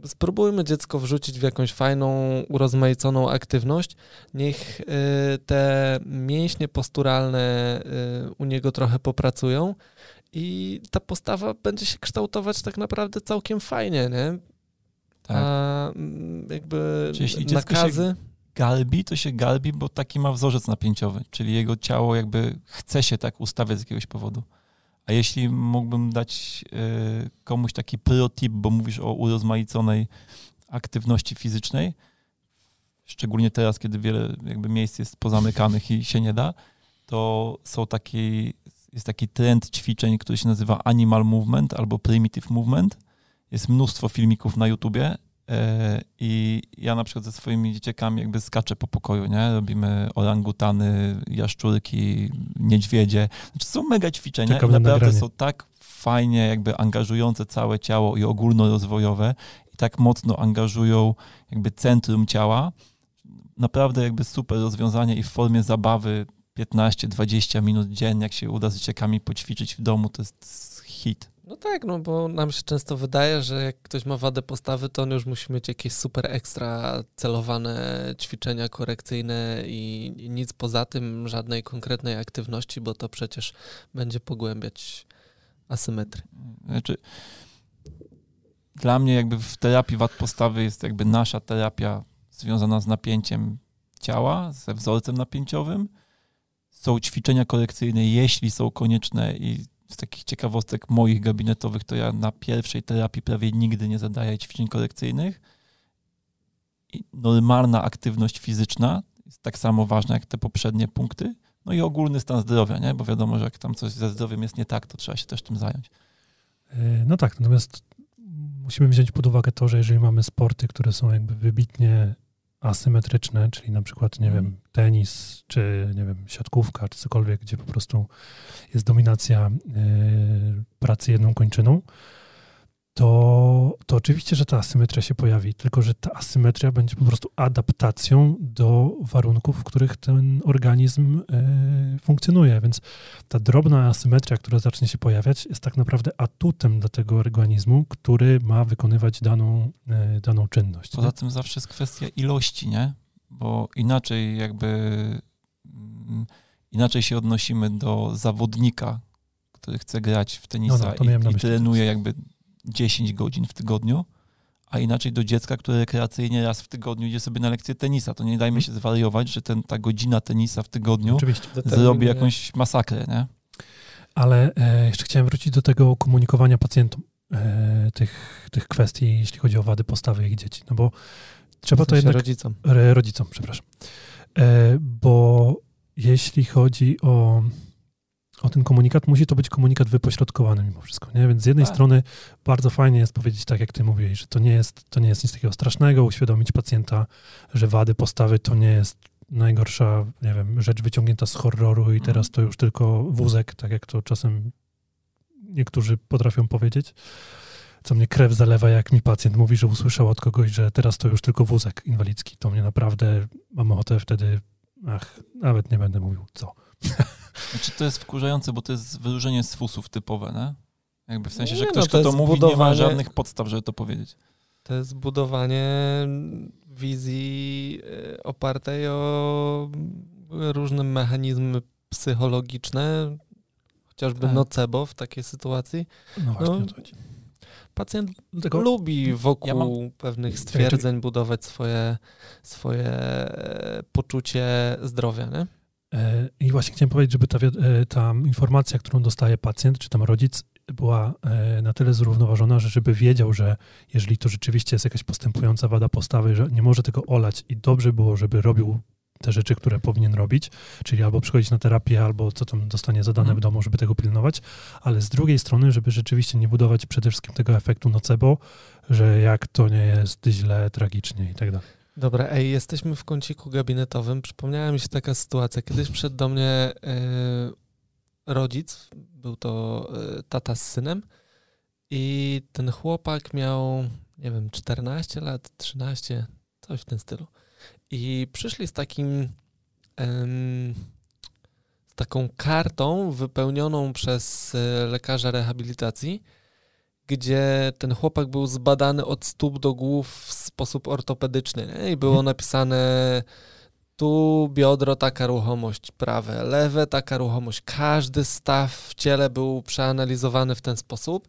spróbujmy dziecko wrzucić w jakąś fajną, urozmaiconą aktywność. Niech y, te mięśnie posturalne u niego trochę popracują i ta postawa będzie się kształtować tak naprawdę całkiem fajnie, nie? Tak. A mm, jakby Czyli jeśli nakazy... Się
galbi, to się galbi, bo taki ma wzorzec napięciowy, czyli jego ciało jakby chce się tak ustawiać z jakiegoś powodu. A jeśli mógłbym dać y, komuś taki protip, bo mówisz o urozmaiconej aktywności fizycznej, szczególnie teraz, kiedy wiele jakby miejsc jest pozamykanych i się nie da, to są jest taki trend ćwiczeń, który się nazywa Animal Movement albo Primitive Movement. Jest mnóstwo filmików na YouTubie e, i ja na przykład ze swoimi dzieciakami jakby skaczę po pokoju, nie? Robimy orangutany, jaszczurki, niedźwiedzie. Znaczy są mega ćwiczenia Czekam naprawdę na są tak fajnie jakby angażujące całe ciało i ogólnorozwojowe i tak mocno angażują jakby centrum ciała. Naprawdę jakby super rozwiązanie i w formie zabawy 15-20 minut dziennie, jak się uda z dzieciakami poćwiczyć w domu, to jest hit.
No tak, no bo nam się często wydaje, że jak ktoś ma wadę postawy, to on już musi mieć jakieś super ekstra celowane ćwiczenia korekcyjne i, nic poza tym, żadnej konkretnej aktywności, bo to przecież będzie pogłębiać asymetrię.
Znaczy, dla mnie jakby w terapii wad postawy jest jakby nasza terapia związana z napięciem ciała, ze wzorcem napięciowym, są ćwiczenia korekcyjne, jeśli są konieczne i z takich ciekawostek moich gabinetowych, to ja na pierwszej terapii prawie nigdy nie zadaję ćwiczeń korekcyjnych. I normalna aktywność fizyczna jest tak samo ważna jak te poprzednie punkty. No i ogólny stan zdrowia, nie? bo wiadomo, że jak tam coś ze zdrowiem jest nie tak, to trzeba się też tym zająć.
E, no tak, natomiast musimy wziąć pod uwagę to, że jeżeli mamy sporty, które są jakby wybitnie asymetryczne, czyli na przykład, nie mhm. wiem, tenis, czy nie wiem, siatkówka, czy cokolwiek, gdzie po prostu jest dominacja y, pracy jedną kończyną, to, to oczywiście, że ta asymetria się pojawi, tylko że ta asymetria będzie po prostu adaptacją do warunków, w których ten organizm y, funkcjonuje. Więc ta drobna asymetria, która zacznie się pojawiać, jest tak naprawdę atutem dla tego organizmu, który ma wykonywać daną, y, daną czynność.
Poza nie? tym zawsze jest kwestia ilości, nie? Bo inaczej jakby mm, inaczej się odnosimy do zawodnika, który chce grać w tenisa no, no, i, i trenuje jakby 10 godzin w tygodniu, a inaczej do dziecka, które rekreacyjnie raz w tygodniu idzie sobie na lekcję tenisa. To nie dajmy się zwariować, że ten, ta godzina tenisa w tygodniu zrobi jakąś masakrę, nie?
Ale e, jeszcze chciałem wrócić do tego komunikowania pacjentom e, tych, tych kwestii, jeśli chodzi o wady postawy ich dzieci. No bo trzeba
W sensie
to jednak...
rodzicom.
Re- rodzicom, przepraszam. E, bo jeśli chodzi o, o ten komunikat, musi to być komunikat wypośrodkowany mimo wszystko, nie? Więc z jednej
Tak.
strony bardzo fajnie jest powiedzieć tak, jak ty mówiłeś, że to nie jest, to nie jest nic takiego strasznego, uświadomić pacjenta, że wady postawy to nie jest najgorsza, nie wiem, rzecz wyciągnięta z horroru i teraz to już tylko wózek, tak jak to czasem niektórzy potrafią powiedzieć. Co mnie krew zalewa, jak mi pacjent mówi, że usłyszał od kogoś, że teraz to już tylko wózek inwalidzki. To mnie naprawdę, mam ochotę wtedy, ach, nawet nie będę mówił co.
Znaczy to jest wkurzające, bo to jest wyróżnienie z fusów typowe, nie? Jakby w sensie, że
Nie, no,
ktoś,
to
kto to mówi, nie ma
budowanie-
żadnych podstaw, żeby to powiedzieć.
To jest budowanie wizji e, opartej o różne mechanizmy psychologiczne, chociażby
Tak.
nocebo w takiej sytuacji.
No właśnie
No,
o to chodzi.
Pacjent
Dlatego,
lubi wokół
Ja mam-
pewnych stwierdzeń budować swoje, swoje e, poczucie zdrowia, nie?
E, I właśnie chciałem powiedzieć, żeby ta, e, ta informacja, którą dostaje pacjent, czy tam rodzic, była e, na tyle zrównoważona, że żeby wiedział, że jeżeli to rzeczywiście jest jakaś postępująca wada postawy, że nie może tego olać i dobrze było, żeby robił te rzeczy, które powinien robić, czyli albo przychodzić na terapię, albo co tam dostanie zadane
Mhm.
w domu, żeby tego pilnować, ale z drugiej strony, żeby rzeczywiście nie budować przede wszystkim tego efektu nocebo, że jak to nie jest źle, tragicznie i tak dalej.
Dobra, ej, jesteśmy w kąciku gabinetowym. Przypomniała mi się taka sytuacja. Kiedyś przyszedł do mnie e, rodzic, był to e, tata z synem i ten chłopak miał, nie wiem, 14 lat, 13, coś w tym stylu. I przyszli z takim, z taką kartą wypełnioną przez e, lekarza rehabilitacji, gdzie ten chłopak był zbadany od stóp do głów w sposób ortopedyczny nie? i było
Mhm.
napisane tu biodro taka ruchomość prawe, lewe taka ruchomość. Każdy staw w ciele był przeanalizowany w ten sposób.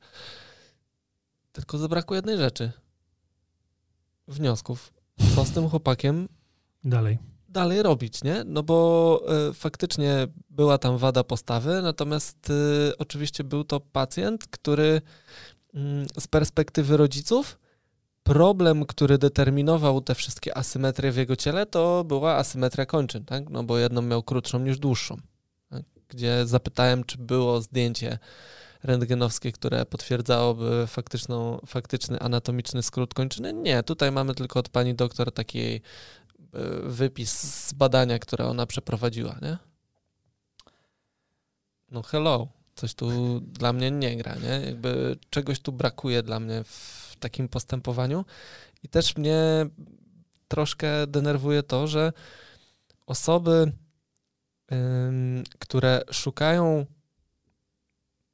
Tylko zabrakło jednej rzeczy. Wniosków. Co z tym chłopakiem
Dalej.
dalej robić, nie? No bo y, faktycznie była tam wada postawy, natomiast y, oczywiście był to pacjent, który z perspektywy rodziców problem, który determinował te wszystkie asymetrie w jego ciele, to była asymetria kończyn, tak? No bo jedną miał krótszą niż dłuższą. Tak? Gdzie zapytałem, czy było zdjęcie rentgenowskie, które potwierdzałoby faktyczną, faktyczny anatomiczny skrót kończyny. Nie, tutaj mamy tylko od pani doktor taki y, wypis z badania, które ona przeprowadziła, nie? No hello, coś tu dla mnie nie gra, nie? Jakby czegoś tu brakuje dla mnie w takim postępowaniu i też mnie troszkę denerwuje to, że osoby, które szukają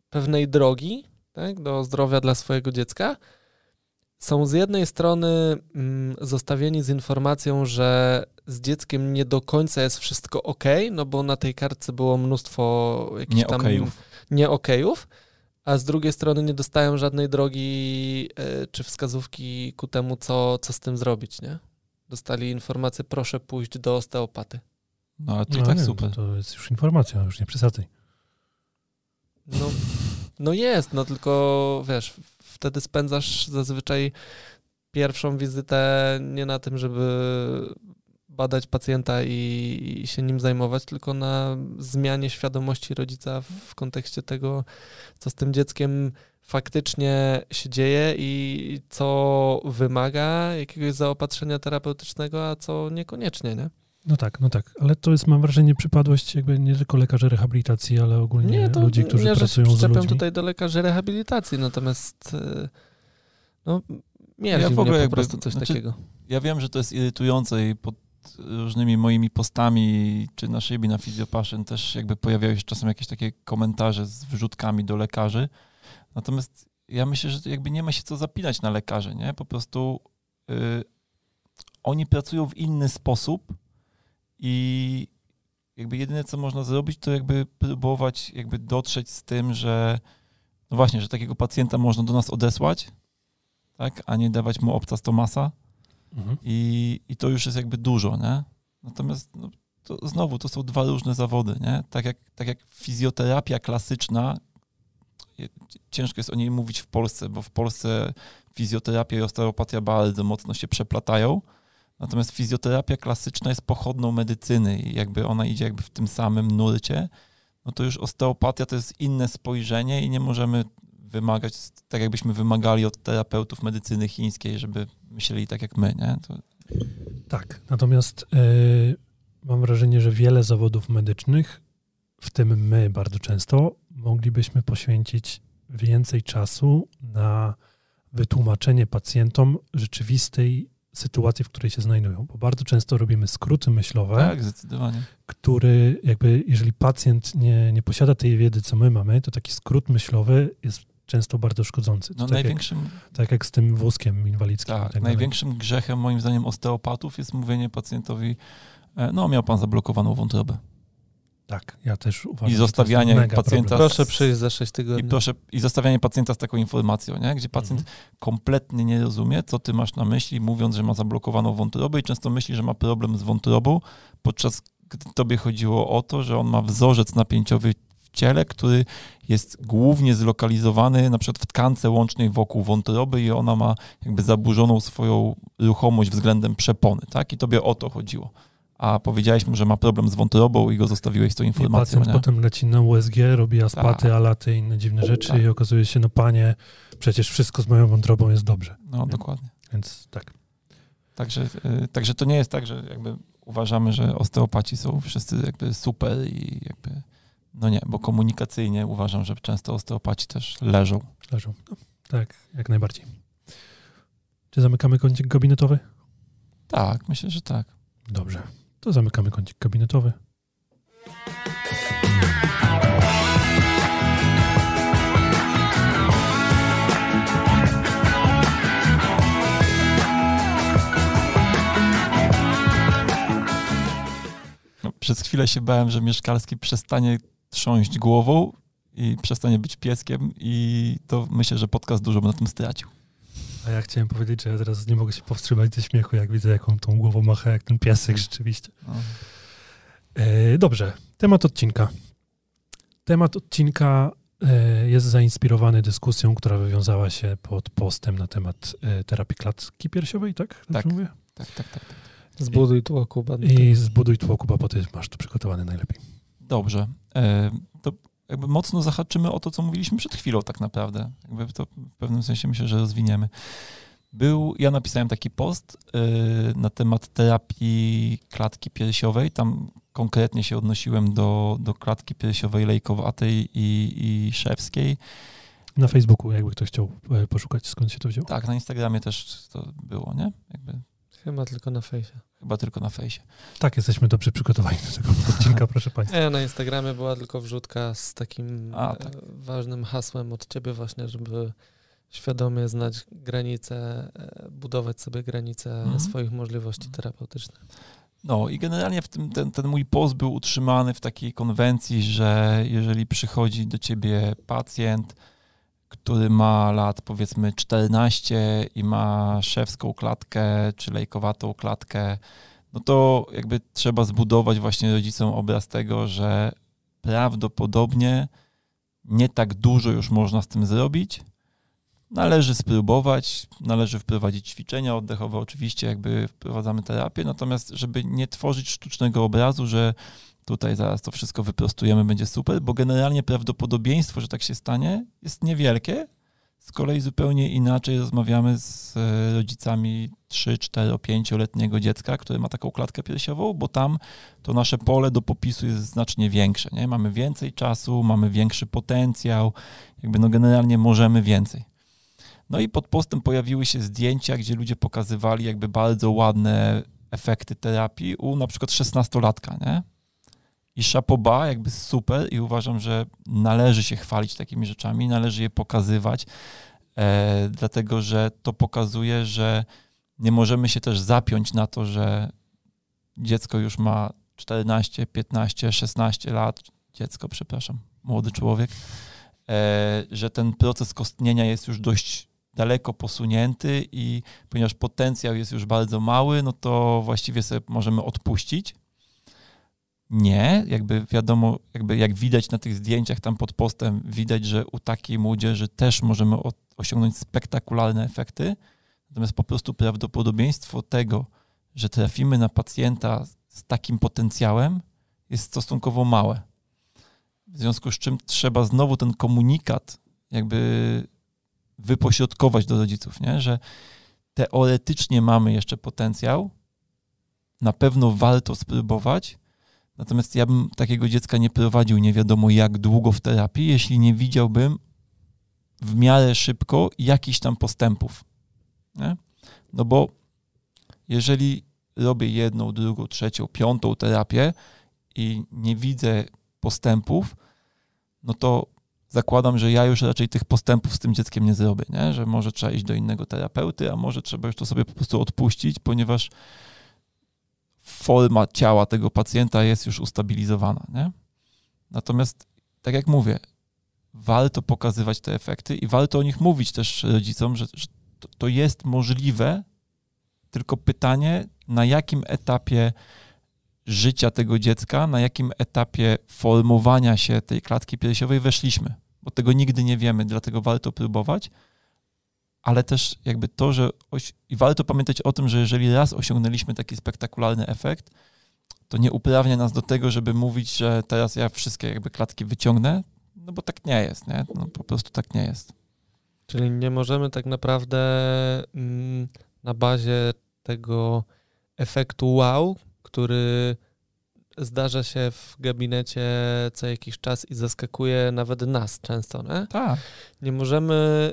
pewnej drogi tak, do zdrowia dla swojego dziecka, są z jednej strony zostawieni z informacją, że z dzieckiem nie do końca jest wszystko ok, no bo na tej kartce było mnóstwo jakichś
Nie
tam
okejów.
Nie okejów, a z drugiej strony nie dostają żadnej drogi e, czy wskazówki ku temu, co, co z tym zrobić, nie? Dostali informację, proszę pójść do osteopaty.
No ale to
No
tak
nie,
super.
To jest już informacja, już nie przesadzaj.
No, no jest, no tylko wiesz, wtedy spędzasz zazwyczaj pierwszą wizytę nie na tym, żeby badać pacjenta i, i się nim zajmować, tylko na zmianie świadomości rodzica w kontekście tego, co z tym dzieckiem faktycznie się dzieje i co wymaga jakiegoś zaopatrzenia terapeutycznego, a co niekoniecznie, nie?
No tak, no tak, ale to jest, mam wrażenie, przypadłość jakby nie tylko lekarzy rehabilitacji, ale ogólnie
Nie, to
ludzi, którzy
nie,
pracują z ludźmi.
tutaj do lekarzy rehabilitacji, natomiast y, no, mieli
Ja w
mnie
ogóle
po
jakby-
prostu coś
znaczy-
takiego.
Ja wiem, że to jest irytujące i pod różnymi moimi postami, czy na szybie, na Fizjopaszyn też jakby pojawiają się czasem jakieś takie komentarze z wrzutkami do lekarzy. Natomiast ja myślę, że jakby nie ma się co zapinać na lekarzy, nie? Po prostu y, oni pracują w inny sposób i jakby jedyne, co można zrobić, to jakby próbować jakby dotrzeć z tym, że no właśnie, że takiego pacjenta można do nas odesłać, tak, a nie dawać mu obca Tomasa
Mhm.
i, i to już jest jakby dużo, nie? Natomiast no, to znowu to są dwa różne zawody, nie? Tak jak, tak jak fizjoterapia klasyczna, ciężko jest o niej mówić w Polsce, bo w Polsce fizjoterapia i osteopatia bardzo mocno się przeplatają. Natomiast fizjoterapia klasyczna jest pochodną medycyny i jakby ona idzie jakby w tym samym nurcie, no to już osteopatia to jest inne spojrzenie i nie możemy wymagać, tak jakbyśmy wymagali od terapeutów medycyny chińskiej, żeby myśleli tak jak my, nie? To...
Tak, natomiast yy, mam wrażenie, że wiele zawodów medycznych, w tym my bardzo często, moglibyśmy poświęcić więcej czasu na wytłumaczenie pacjentom rzeczywistej sytuacji, w której się znajdują, bo bardzo często robimy skróty myślowe.
Tak, zdecydowanie.
Który jakby, jeżeli pacjent nie, nie posiada tej wiedzy, co my mamy, to taki skrót myślowy jest często bardzo szkodzący.
No
tak
największym...
Jak, tak jak z tym wózkiem inwalidzkim.
Tak, tak największym dalej. grzechem moim zdaniem osteopatów jest mówienie pacjentowi, e, no miał pan zablokowaną wątrobę.
Tak, ja też uważam.
I zostawianie pacjenta.
Z, proszę przyjść za 6 tygodni.
I, proszę, I zostawianie pacjenta z taką informacją, nie? gdzie pacjent mhm. kompletnie nie rozumie, co ty masz na myśli, mówiąc, że ma zablokowaną wątrobę i często myśli, że ma problem z wątrobą, podczas gdy tobie chodziło o to, że on ma wzorzec napięciowy ciele, który jest głównie zlokalizowany na przykład w tkance łącznej wokół wątroby i ona ma jakby zaburzoną swoją ruchomość względem przepony, tak? I tobie o to chodziło a powiedziałeś mu, że ma problem z wątrobą i go zostawiłeś z tą informacją. I
pacjent nie? potem leci na USG, robi aspaty, tak. alaty i inne dziwne rzeczy tak. i okazuje się, no panie, przecież wszystko z moją wątrobą jest dobrze.
No, nie? dokładnie.
Więc tak.
Także, y, także to nie jest tak, że jakby uważamy, że osteopaci są wszyscy jakby super i jakby, no nie, bo komunikacyjnie uważam, że często osteopaci też leżą.
Leżą, no, tak, jak najbardziej. Czy zamykamy kącik gabinetowy?
Tak, myślę, że tak.
Dobrze to zamykamy kącik gabinetowy.
No, przez chwilę się bałem, że Mieszkalski przestanie trząść głową i przestanie być pieskiem i to myślę, że podcast dużo by na tym stracił.
A ja chciałem powiedzieć, że ja teraz nie mogę się powstrzymać ze śmiechu, jak widzę, jaką tą głową macha, jak ten piesek mm. rzeczywiście. No. E, dobrze, temat odcinka. Temat odcinka e, jest zainspirowany dyskusją, która wywiązała się pod postem na temat e, terapii klatki piersiowej, tak?
Tak, mówię? tak, tak, tak, tak.
Zbuduj tło, Kuba.
I zbuduj tło, Kuba, bo ty masz to przygotowane najlepiej.
Dobrze. To jakby mocno zahaczymy o to, co mówiliśmy przed chwilą tak naprawdę. Jakby to w pewnym sensie myślę, że rozwiniemy. Był, ja napisałem taki post na temat terapii klatki piersiowej. Tam konkretnie się odnosiłem do, do klatki piersiowej lejkowatej i, i szewskiej.
Na Facebooku, jakby ktoś chciał e, poszukać, skąd się to wziął.
Tak, na Instagramie też to było, nie? Jakby...
Chyba tylko na fejsie.
Chyba tylko na fejsie.
Tak, jesteśmy dobrze przygotowani do tego odcinka, proszę Państwa.
Ja na Instagramie była tylko wrzutka z takim A, tak. E, ważnym hasłem od Ciebie właśnie, żeby świadomie znać granice, e, budować sobie granice mhm. swoich możliwości terapeutycznych.
No i generalnie w tym, ten, ten mój post był utrzymany w takiej konwencji, że jeżeli przychodzi do ciebie pacjent, który ma lat powiedzmy 14 i ma szewską klatkę czy lejkowatą klatkę, no to jakby trzeba zbudować właśnie rodzicom obraz tego, że prawdopodobnie nie tak dużo już można z tym zrobić, Należy spróbować, należy wprowadzić ćwiczenia oddechowe, oczywiście jakby wprowadzamy terapię, natomiast żeby nie tworzyć sztucznego obrazu, że tutaj zaraz to wszystko wyprostujemy, będzie super, bo generalnie prawdopodobieństwo, że tak się stanie, jest niewielkie. Z kolei zupełnie inaczej rozmawiamy z e, rodzicami 3, 4, 5-letniego dziecka, które ma taką klatkę piersiową, bo tam to nasze pole do popisu jest znacznie większe. Nie? Mamy więcej czasu, mamy większy potencjał, jakby no generalnie możemy więcej. No i pod postem pojawiły się zdjęcia, gdzie ludzie pokazywali jakby bardzo ładne efekty terapii u na przykład 16-latka, nie? I szapoba jakby super i uważam, że należy się chwalić takimi rzeczami, należy je pokazywać, e, dlatego że to pokazuje, że nie możemy się też zapiąć na to, że dziecko już ma 14, 15, 16 lat, dziecko, przepraszam, młody człowiek, e, że ten proces kostnienia jest już dość daleko posunięty i ponieważ potencjał jest już bardzo mały, no to właściwie sobie możemy odpuścić. Nie, jakby wiadomo, jakby jak widać na tych zdjęciach tam pod postem, widać, że u takiej młodzieży też możemy osiągnąć spektakularne efekty, natomiast po prostu prawdopodobieństwo tego, że trafimy na pacjenta z takim potencjałem jest stosunkowo małe. W związku z czym trzeba znowu ten komunikat jakby wypośrodkować do rodziców, nie? że teoretycznie mamy jeszcze potencjał, na pewno warto spróbować, natomiast ja bym takiego dziecka nie prowadził nie wiadomo jak długo w terapii, jeśli nie widziałbym w miarę szybko jakichś tam postępów. Nie? No bo jeżeli robię jedną, drugą, trzecią, piątą terapię i nie widzę postępów, no to zakładam, że ja już raczej tych postępów z tym dzieckiem nie zrobię, nie? że może trzeba iść do innego terapeuty, a może trzeba już to sobie po prostu odpuścić, ponieważ forma ciała tego pacjenta jest już ustabilizowana. Nie? Natomiast, tak jak mówię, warto pokazywać te efekty i warto o nich mówić też rodzicom, że, że to, to jest możliwe, tylko pytanie, na jakim etapie życia tego dziecka, na jakim etapie formowania się tej klatki piersiowej weszliśmy. Bo tego nigdy nie wiemy, dlatego warto próbować, ale też jakby to, że oś... i warto pamiętać o tym, że jeżeli raz osiągnęliśmy taki spektakularny efekt, to nie uprawnia nas do tego, żeby mówić, że teraz ja wszystkie jakby klatki wyciągnę, no bo tak nie jest, nie? No po prostu tak nie jest.
Czyli nie możemy tak naprawdę mm, na bazie tego efektu wow, który zdarza się w gabinecie co jakiś czas i zaskakuje nawet nas często, nie?
Tak.
Nie możemy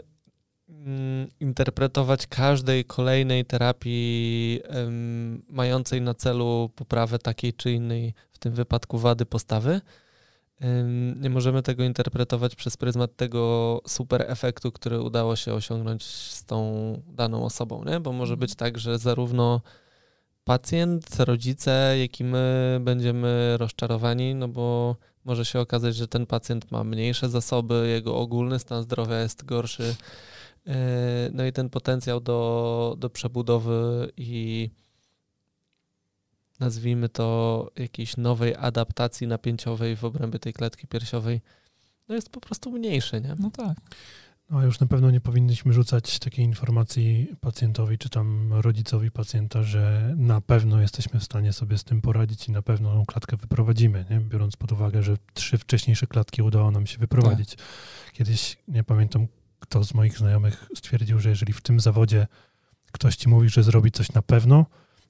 interpretować każdej kolejnej terapii um, mającej na celu poprawę takiej czy innej, w tym wypadku wady postawy. Um, nie możemy tego interpretować przez pryzmat tego super efektu, który udało się osiągnąć z tą daną osobą, nie? bo może mhm. być tak, że zarówno pacjent, rodzice, jak i my będziemy rozczarowani, no bo może się okazać, że ten pacjent ma mniejsze zasoby, jego ogólny stan zdrowia jest gorszy. E, no i ten potencjał do, do przebudowy i nazwijmy to jakiejś nowej adaptacji napięciowej w obrębie tej klatki piersiowej, no jest po prostu mniejszy, nie?
No tak.
No a już na pewno nie powinniśmy rzucać takiej informacji pacjentowi czy tam rodzicowi pacjenta, że na pewno jesteśmy w stanie sobie z tym poradzić i na pewno tą klatkę wyprowadzimy, nie? biorąc pod uwagę, że trzy wcześniejsze klatki udało nam się wyprowadzić. Tak. Kiedyś, nie pamiętam, kto z moich znajomych stwierdził, że jeżeli w tym zawodzie ktoś ci mówi, że zrobi coś na pewno,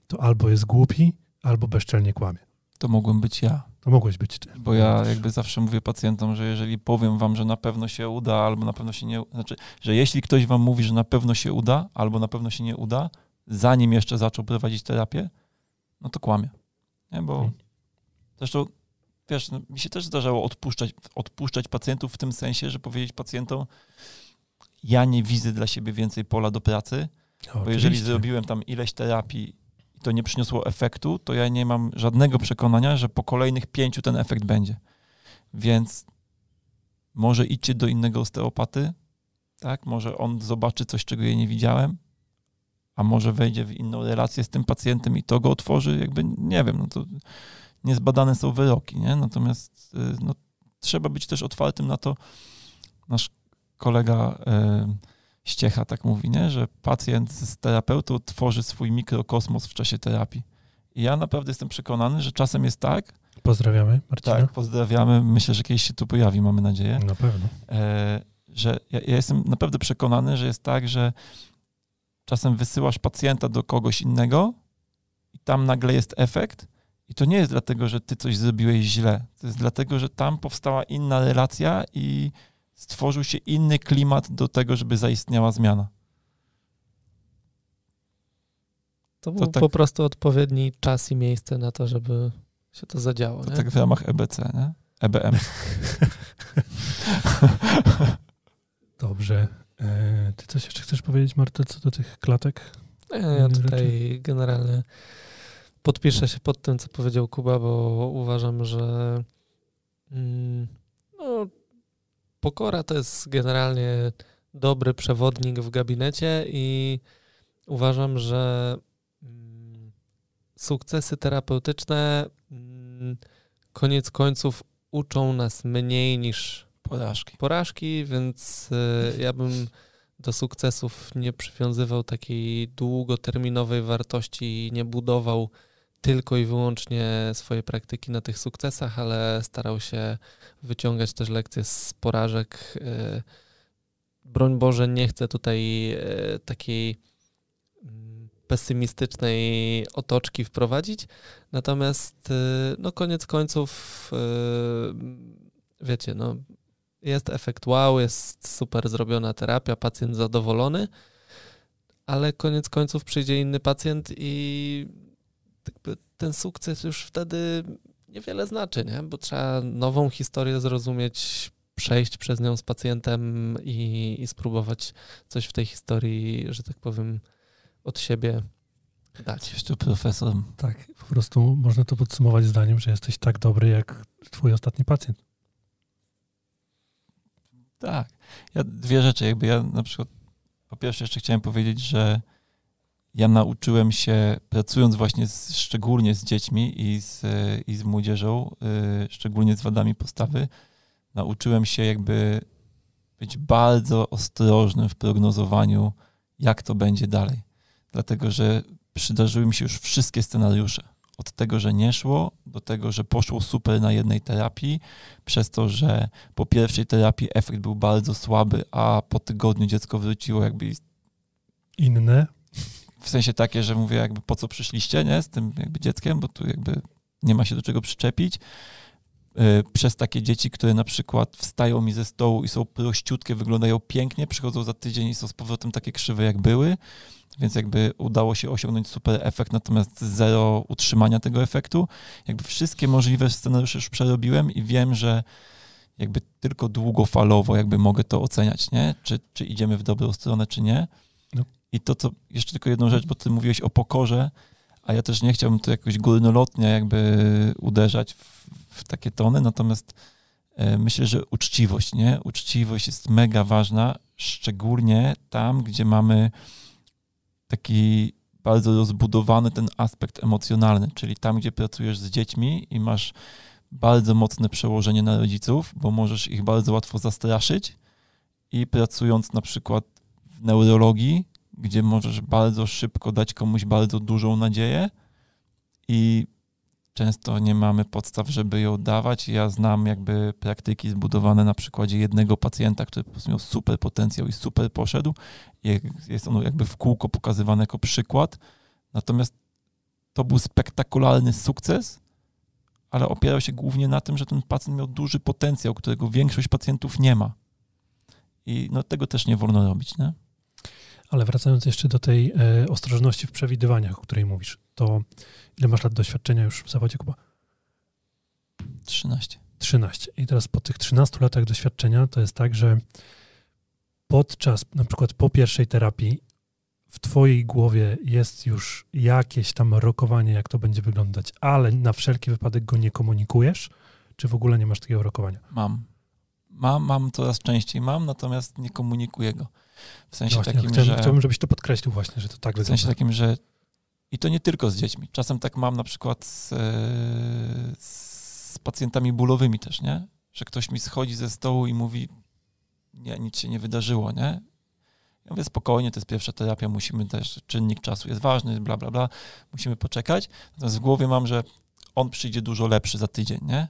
to albo jest głupi, albo bezczelnie kłamie.
To mogłem być ja.
To mogłeś być ty.
Bo ja jakby zawsze mówię pacjentom, że jeżeli powiem wam, że na pewno się uda, albo na pewno się nie znaczy, że jeśli ktoś wam mówi, że na pewno się uda, albo na pewno się nie uda, zanim jeszcze zaczął prowadzić terapię, no to kłamie. Nie? Bo hmm. zresztą, wiesz, no, mi się też zdarzało odpuszczać, odpuszczać pacjentów w tym sensie, że powiedzieć pacjentom, ja nie widzę dla siebie więcej pola do pracy, bo jeżeli zrobiłem tam ileś terapii to nie przyniosło efektu, to ja nie mam żadnego przekonania, że po kolejnych pięciu ten efekt będzie. Więc może idźcie do innego osteopaty, tak? Może on zobaczy coś, czego ja nie widziałem, a może wejdzie w inną relację z tym pacjentem i to go otworzy, jakby nie wiem, no to niezbadane są wyroki, nie? Natomiast y, no, trzeba być też otwartym na to. Nasz kolega y, ściecha tak mówi, nie? że pacjent z terapeutą tworzy swój mikrokosmos w czasie terapii. I ja naprawdę jestem przekonany, że czasem jest tak.
Pozdrawiamy, Marcina.
Tak, pozdrawiamy. Myślę, że kiedyś się tu pojawi, mamy nadzieję.
Na pewno. E,
że ja, ja jestem naprawdę przekonany, że jest tak, że czasem wysyłasz pacjenta do kogoś innego i tam nagle jest efekt. I to nie jest dlatego, że ty coś zrobiłeś źle. To jest dlatego, że tam powstała inna relacja i stworzył się inny klimat do tego, żeby zaistniała zmiana.
To był to tak, po prostu odpowiedni czas i miejsce na to, żeby się to zadziało.
To
nie?
tak w ramach EBC, nie? EBM.
Dobrze. E, ty coś jeszcze chcesz powiedzieć, Marta, co do tych klatek?
Ja, ja tutaj rzeczy? generalnie podpiszę się pod tym, co powiedział Kuba, bo uważam, że mm, pokora to jest generalnie dobry przewodnik w gabinecie i uważam, że mm, sukcesy terapeutyczne mm, koniec końców uczą nas mniej niż
porażki.
porażki, więc y, ja bym do sukcesów nie przywiązywał takiej długoterminowej wartości i nie budował tylko i wyłącznie swojej praktyki na tych sukcesach, ale starał się wyciągać też lekcje z porażek. Y, broń Boże, nie chcę tutaj y, takiej mm, pesymistycznej otoczki wprowadzić, natomiast no koniec końców wiecie, no jest efekt wow, jest super zrobiona terapia, pacjent zadowolony, ale koniec końców przyjdzie inny pacjent i ten sukces już wtedy niewiele znaczy, nie? bo trzeba nową historię zrozumieć, przejść przez nią z pacjentem i, i spróbować coś w tej historii, że tak powiem, od siebie dać.
Jeszcze profesor.
Tak, po prostu można to podsumować zdaniem, że jesteś tak dobry jak twój ostatni pacjent.
Tak. Ja dwie rzeczy, jakby ja na przykład po pierwsze jeszcze chciałem powiedzieć, że ja nauczyłem się, pracując właśnie z, szczególnie z dziećmi i z, i z młodzieżą, y, szczególnie z wadami postawy, nauczyłem się jakby być bardzo ostrożnym w prognozowaniu, jak to będzie dalej. Dlatego, że przydarzyły mi się już wszystkie scenariusze od tego, że nie szło, do tego, że poszło super na jednej terapii, przez to, że po pierwszej terapii efekt był bardzo słaby, a po tygodniu dziecko wróciło jakby
inne.
W sensie takie, że mówię jakby po co przyszliście, nie, z tym jakby dzieckiem, bo tu jakby nie ma się do czego przyczepić. Y, przez takie dzieci, które na przykład wstają mi ze stołu i są prościutkie, wyglądają pięknie, przychodzą za tydzień i są z powrotem takie krzywe jak były więc jakby udało się osiągnąć super efekt, natomiast zero utrzymania tego efektu. Jakby wszystkie możliwe scenariusze już przerobiłem i wiem, że jakby tylko długofalowo jakby mogę to oceniać, nie? Czy, czy idziemy w dobrą stronę, czy nie. I to, co, jeszcze tylko jedną rzecz, bo ty mówiłeś o pokorze, a ja też nie chciałbym tu jakoś górnolotnie jakby uderzać w, w takie tony, natomiast e, myślę, że uczciwość, nie? Uczciwość jest mega ważna, szczególnie tam, gdzie mamy taki bardzo rozbudowany ten aspekt emocjonalny, czyli tam, gdzie pracujesz z dziećmi i masz bardzo mocne przełożenie na rodziców, bo możesz ich bardzo łatwo zastraszyć i pracując na przykład w neurologii, gdzie możesz bardzo szybko dać komuś bardzo dużą nadzieję i często nie mamy podstaw, żeby ją dawać. Ja znam jakby praktyki zbudowane na przykładzie jednego pacjenta, który po prostu miał super potencjał i super poszedł. Jest on jakby w kółko pokazywany jako przykład. Natomiast to był spektakularny sukces, ale opierał się głównie na tym, że ten pacjent miał duży potencjał, którego większość pacjentów nie ma. I no, tego też nie wolno robić, nie?
Ale wracając jeszcze do tej e, ostrożności w przewidywaniach, o której mówisz, to ile masz lat doświadczenia już w zawodzie Kuba?
13.
13. I teraz po tych 13 latach doświadczenia to jest tak, że podczas, na przykład po pierwszej terapii, w twojej głowie jest już jakieś tam rokowanie, jak to będzie wyglądać, ale na wszelki wypadek go nie komunikujesz, czy w ogóle nie masz takiego rokowania?
Mam. Mam, mam coraz częściej mam, natomiast nie komunikuję go. W sensie no właśnie, takim,
chciałbym,
że...
Chciałbym, żebyś to podkreślił właśnie, że to tak
wygląda. W sensie takim, że i to nie tylko z dziećmi. Czasem tak mam na przykład z, e, z pacjentami bólowymi też, nie? Że ktoś mi schodzi ze stołu i mówi, nie, nic się nie wydarzyło, nie? Ja mówię, spokojnie, to jest pierwsza terapia, musimy też, czynnik czasu jest ważny, bla, bla, bla, musimy poczekać. Natomiast w głowie mam, że on przyjdzie dużo lepszy za tydzień, nie?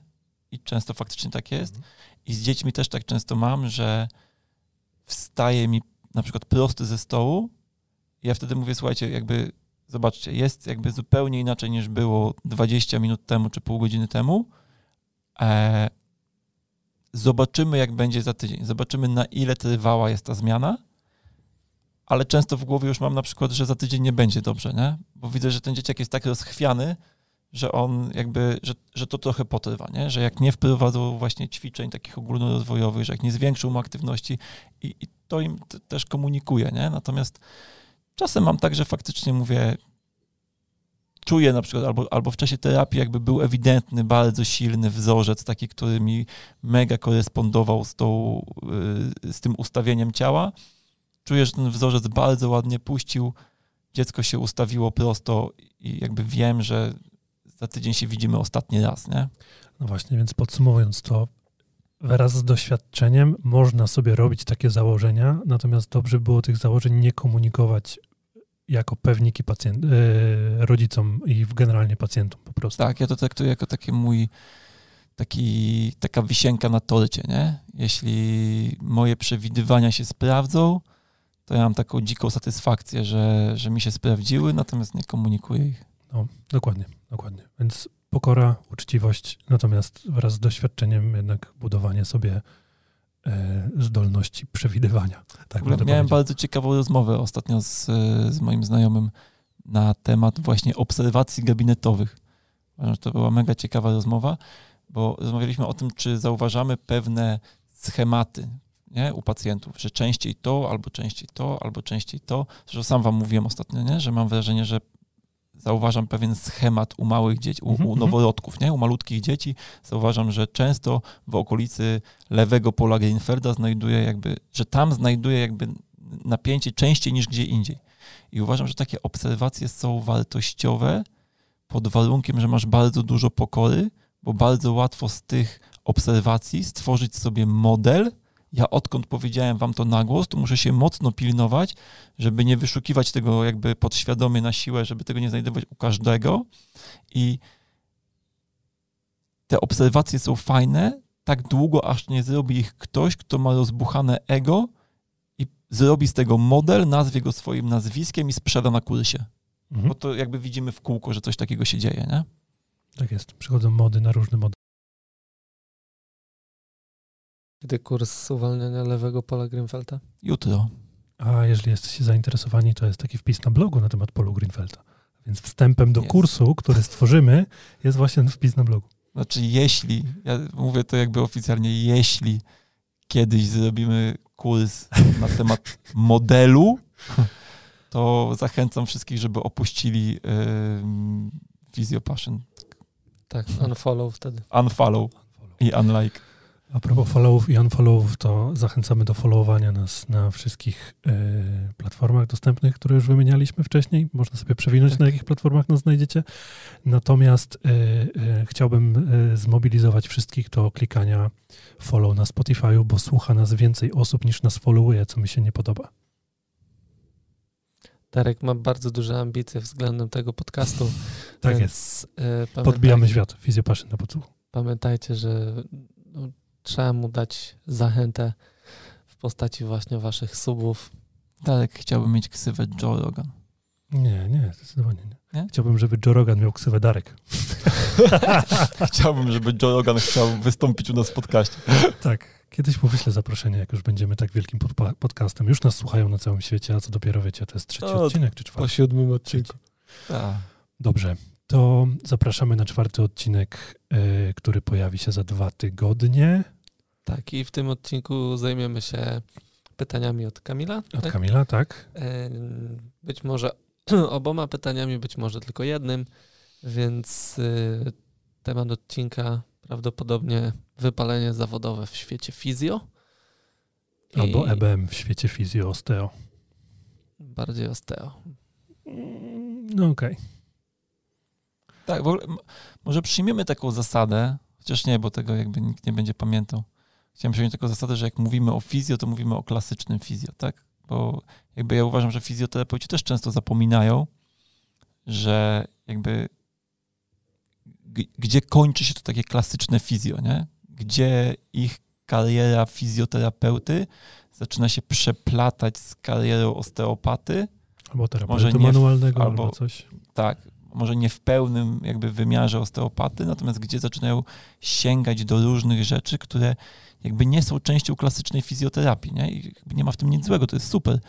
I często faktycznie tak jest. Mhm. I z dziećmi też tak często mam, że wstaje mi na przykład prosty ze stołu ja wtedy mówię, słuchajcie, jakby zobaczcie, jest jakby zupełnie inaczej niż było 20 minut temu czy pół godziny temu. E, zobaczymy, jak będzie za tydzień. Zobaczymy, na ile trwała jest ta zmiana. Ale często w głowie już mam na przykład, że za tydzień nie będzie dobrze, nie? Bo widzę, że ten dzieciak jest tak rozchwiany, że on jakby, że, że to trochę potrwa, nie? Że jak nie wprowadzą właśnie ćwiczeń takich ogólnorozwojowych, że jak nie zwiększą mu aktywności i, i to im też komunikuje, nie? Natomiast czasem mam tak, że faktycznie mówię, czuję na przykład, albo, albo w czasie terapii jakby był ewidentny, bardzo silny wzorzec, taki, który mi mega korespondował z, tą, y, z tym ustawieniem ciała. Czuję, że ten wzorzec bardzo ładnie puścił, dziecko się ustawiło prosto i jakby wiem, że za tydzień się widzimy ostatni raz, nie?
No właśnie, więc podsumowując to, wraz z doświadczeniem można sobie robić takie założenia, natomiast dobrze było tych założeń nie komunikować jako pewniki pacjent, yy, rodzicom i generalnie pacjentom po prostu.
Tak, ja to traktuję jako taki mój taki, taka wisienka na torcie, nie? Jeśli moje przewidywania się sprawdzą, to ja mam taką dziką satysfakcję, że, że mi się sprawdziły, natomiast nie komunikuję ich.
No, dokładnie, dokładnie. Więc pokora, uczciwość, natomiast wraz z doświadczeniem jednak budowanie sobie e, zdolności przewidywania. Tak
Miałem bardzo ciekawą rozmowę ostatnio z, z moim znajomym na temat właśnie obserwacji gabinetowych. To była mega ciekawa rozmowa, bo rozmawialiśmy o tym, czy zauważamy pewne schematy nie? u pacjentów, że częściej to, albo częściej to, albo częściej to. Zresztą sam wam mówiłem ostatnio, nie? że mam wrażenie, że zauważam pewien schemat u małych dzieci, u, u mhm, mhm. noworodków, nie? u malutkich dzieci. Zauważam, że często w okolicy lewego pola Greenfelda znajduję jakby, że tam znajduję jakby napięcie częściej niż gdzie indziej. I uważam, że takie obserwacje są wartościowe pod warunkiem, że masz bardzo dużo pokory, bo bardzo łatwo z tych obserwacji stworzyć sobie model. Ja odkąd powiedziałem wam to na głos, to muszę się mocno pilnować, żeby nie wyszukiwać tego jakby podświadomie na siłę, żeby tego nie znajdować u każdego. I te obserwacje są fajne tak długo, aż nie zrobi ich ktoś, kto ma rozbuchane ego i zrobi z tego model, nazwie go swoim nazwiskiem i sprzeda na kursie. Mhm. Bo to jakby widzimy w kółko, że coś takiego się dzieje, nie?
Tak jest. Przychodzą mody na różne mody.
Kiedy kurs uwalniania lewego pola Greenfelda?
Jutro.
A jeżeli jesteście zainteresowani, to jest taki wpis na blogu na temat polu Greenfelda. Więc wstępem do jest. kursu, który stworzymy, jest właśnie ten wpis na blogu.
Znaczy, jeśli, ja mówię to jakby oficjalnie, jeśli kiedyś zrobimy kurs na temat modelu, to zachęcam wszystkich, żeby opuścili yy, Physio Passion
tak, unfollow wtedy.
Unfollow i unlike.
A propos followów i unfollowów, to zachęcamy do followowania nas na wszystkich y, platformach dostępnych, które już wymienialiśmy wcześniej. Można sobie przewinąć, tak. na jakich platformach nas znajdziecie. Natomiast y, y, chciałbym zmobilizować wszystkich do klikania follow na Spotify'u, bo słucha nas więcej osób niż nas followuje, co mi się nie podoba.
Darek ma bardzo duże ambicje względem tego podcastu.
Tak jest. Podbijamy świat, fizjopaszyn na podsłuchu.
Pamiętajcie, że no, trzeba mu dać zachętę w postaci właśnie waszych subów.
Darek chciałbym mieć ksywę Joe Rogan.
Nie, nie, zdecydowanie nie. nie? Chciałbym, żeby Joe Rogan miał ksywę Darek.
Chciałbym, żeby Joe Rogan chciał wystąpić u nas w podcaście.
tak. Kiedyś mu wyślę zaproszenie, jak już będziemy tak wielkim podcastem. Już nas słuchają na całym świecie, a co dopiero wiecie, to jest trzeci odcinek czy czwarty?
Po siódmym odcinku.
Tak.
Dobrze, to zapraszamy na czwarty odcinek, y, który pojawi się za dwa tygodnie.
Tak, i w tym odcinku zajmiemy się pytaniami od Kamila.
Od tak? Kamila, tak.
Być może oboma pytaniami, być może tylko jednym, więc y, temat odcinka prawdopodobnie wypalenie zawodowe w świecie fizjo.
Albo I... EBM w świecie fizjo, osteo.
Bardziej osteo.
No okej. Okay.
Tak, w ogóle może przyjmiemy taką zasadę, chociaż nie, bo tego jakby nikt nie będzie pamiętał. Chciałem przyjąć taką zasadę, że jak mówimy o fizjo, to mówimy o klasycznym fizjo, tak? Bo jakby ja uważam, że fizjoterapeuci też często zapominają, że jakby gdzie kończy się to takie klasyczne fizjo, nie? Gdzie ich kariera fizjoterapeuty zaczyna się przeplatać z karierą osteopaty.
Albo terapeuty może manualnego,
albo,
albo coś.
Tak, może nie w pełnym jakby wymiarze osteopaty, natomiast gdzie zaczynają sięgać do różnych rzeczy, które jakby nie są częścią klasycznej fizjoterapii, nie? I nie ma w tym nic złego, to jest super.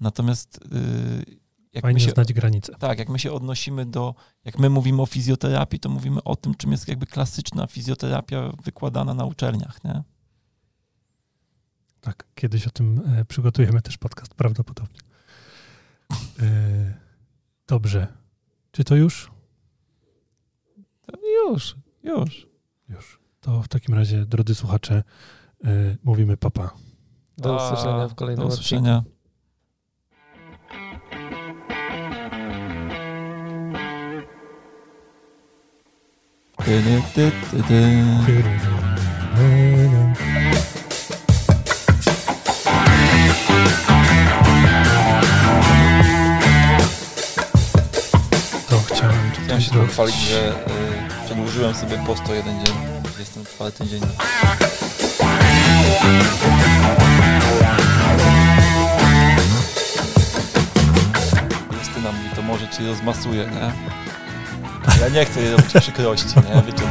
Natomiast yy,
jak Fajnie się, znać granice.
Tak, jak my się odnosimy do, jak my mówimy o fizjoterapii, to mówimy o tym, czym jest jakby klasyczna fizjoterapia wykładana na uczelniach, nie?
Tak, kiedyś o tym e, przygotujemy też podcast prawdopodobnie. E, dobrze. Czy to już?
To już, już.
Już. To w takim razie, drodzy słuchacze, mówimy papa.
Do usłyszenia w kolejnym
Do usłyszenia. Odcinku. Ty, ty.
To chciałem
się pochwalić, że y, przedłużyłem sobie post o jeden dzień. Jestem czwarty dzień. Justyna mówi, to może ci rozmasuje, nie? Ja nie chcę robić przykrości, nie? Wiecie.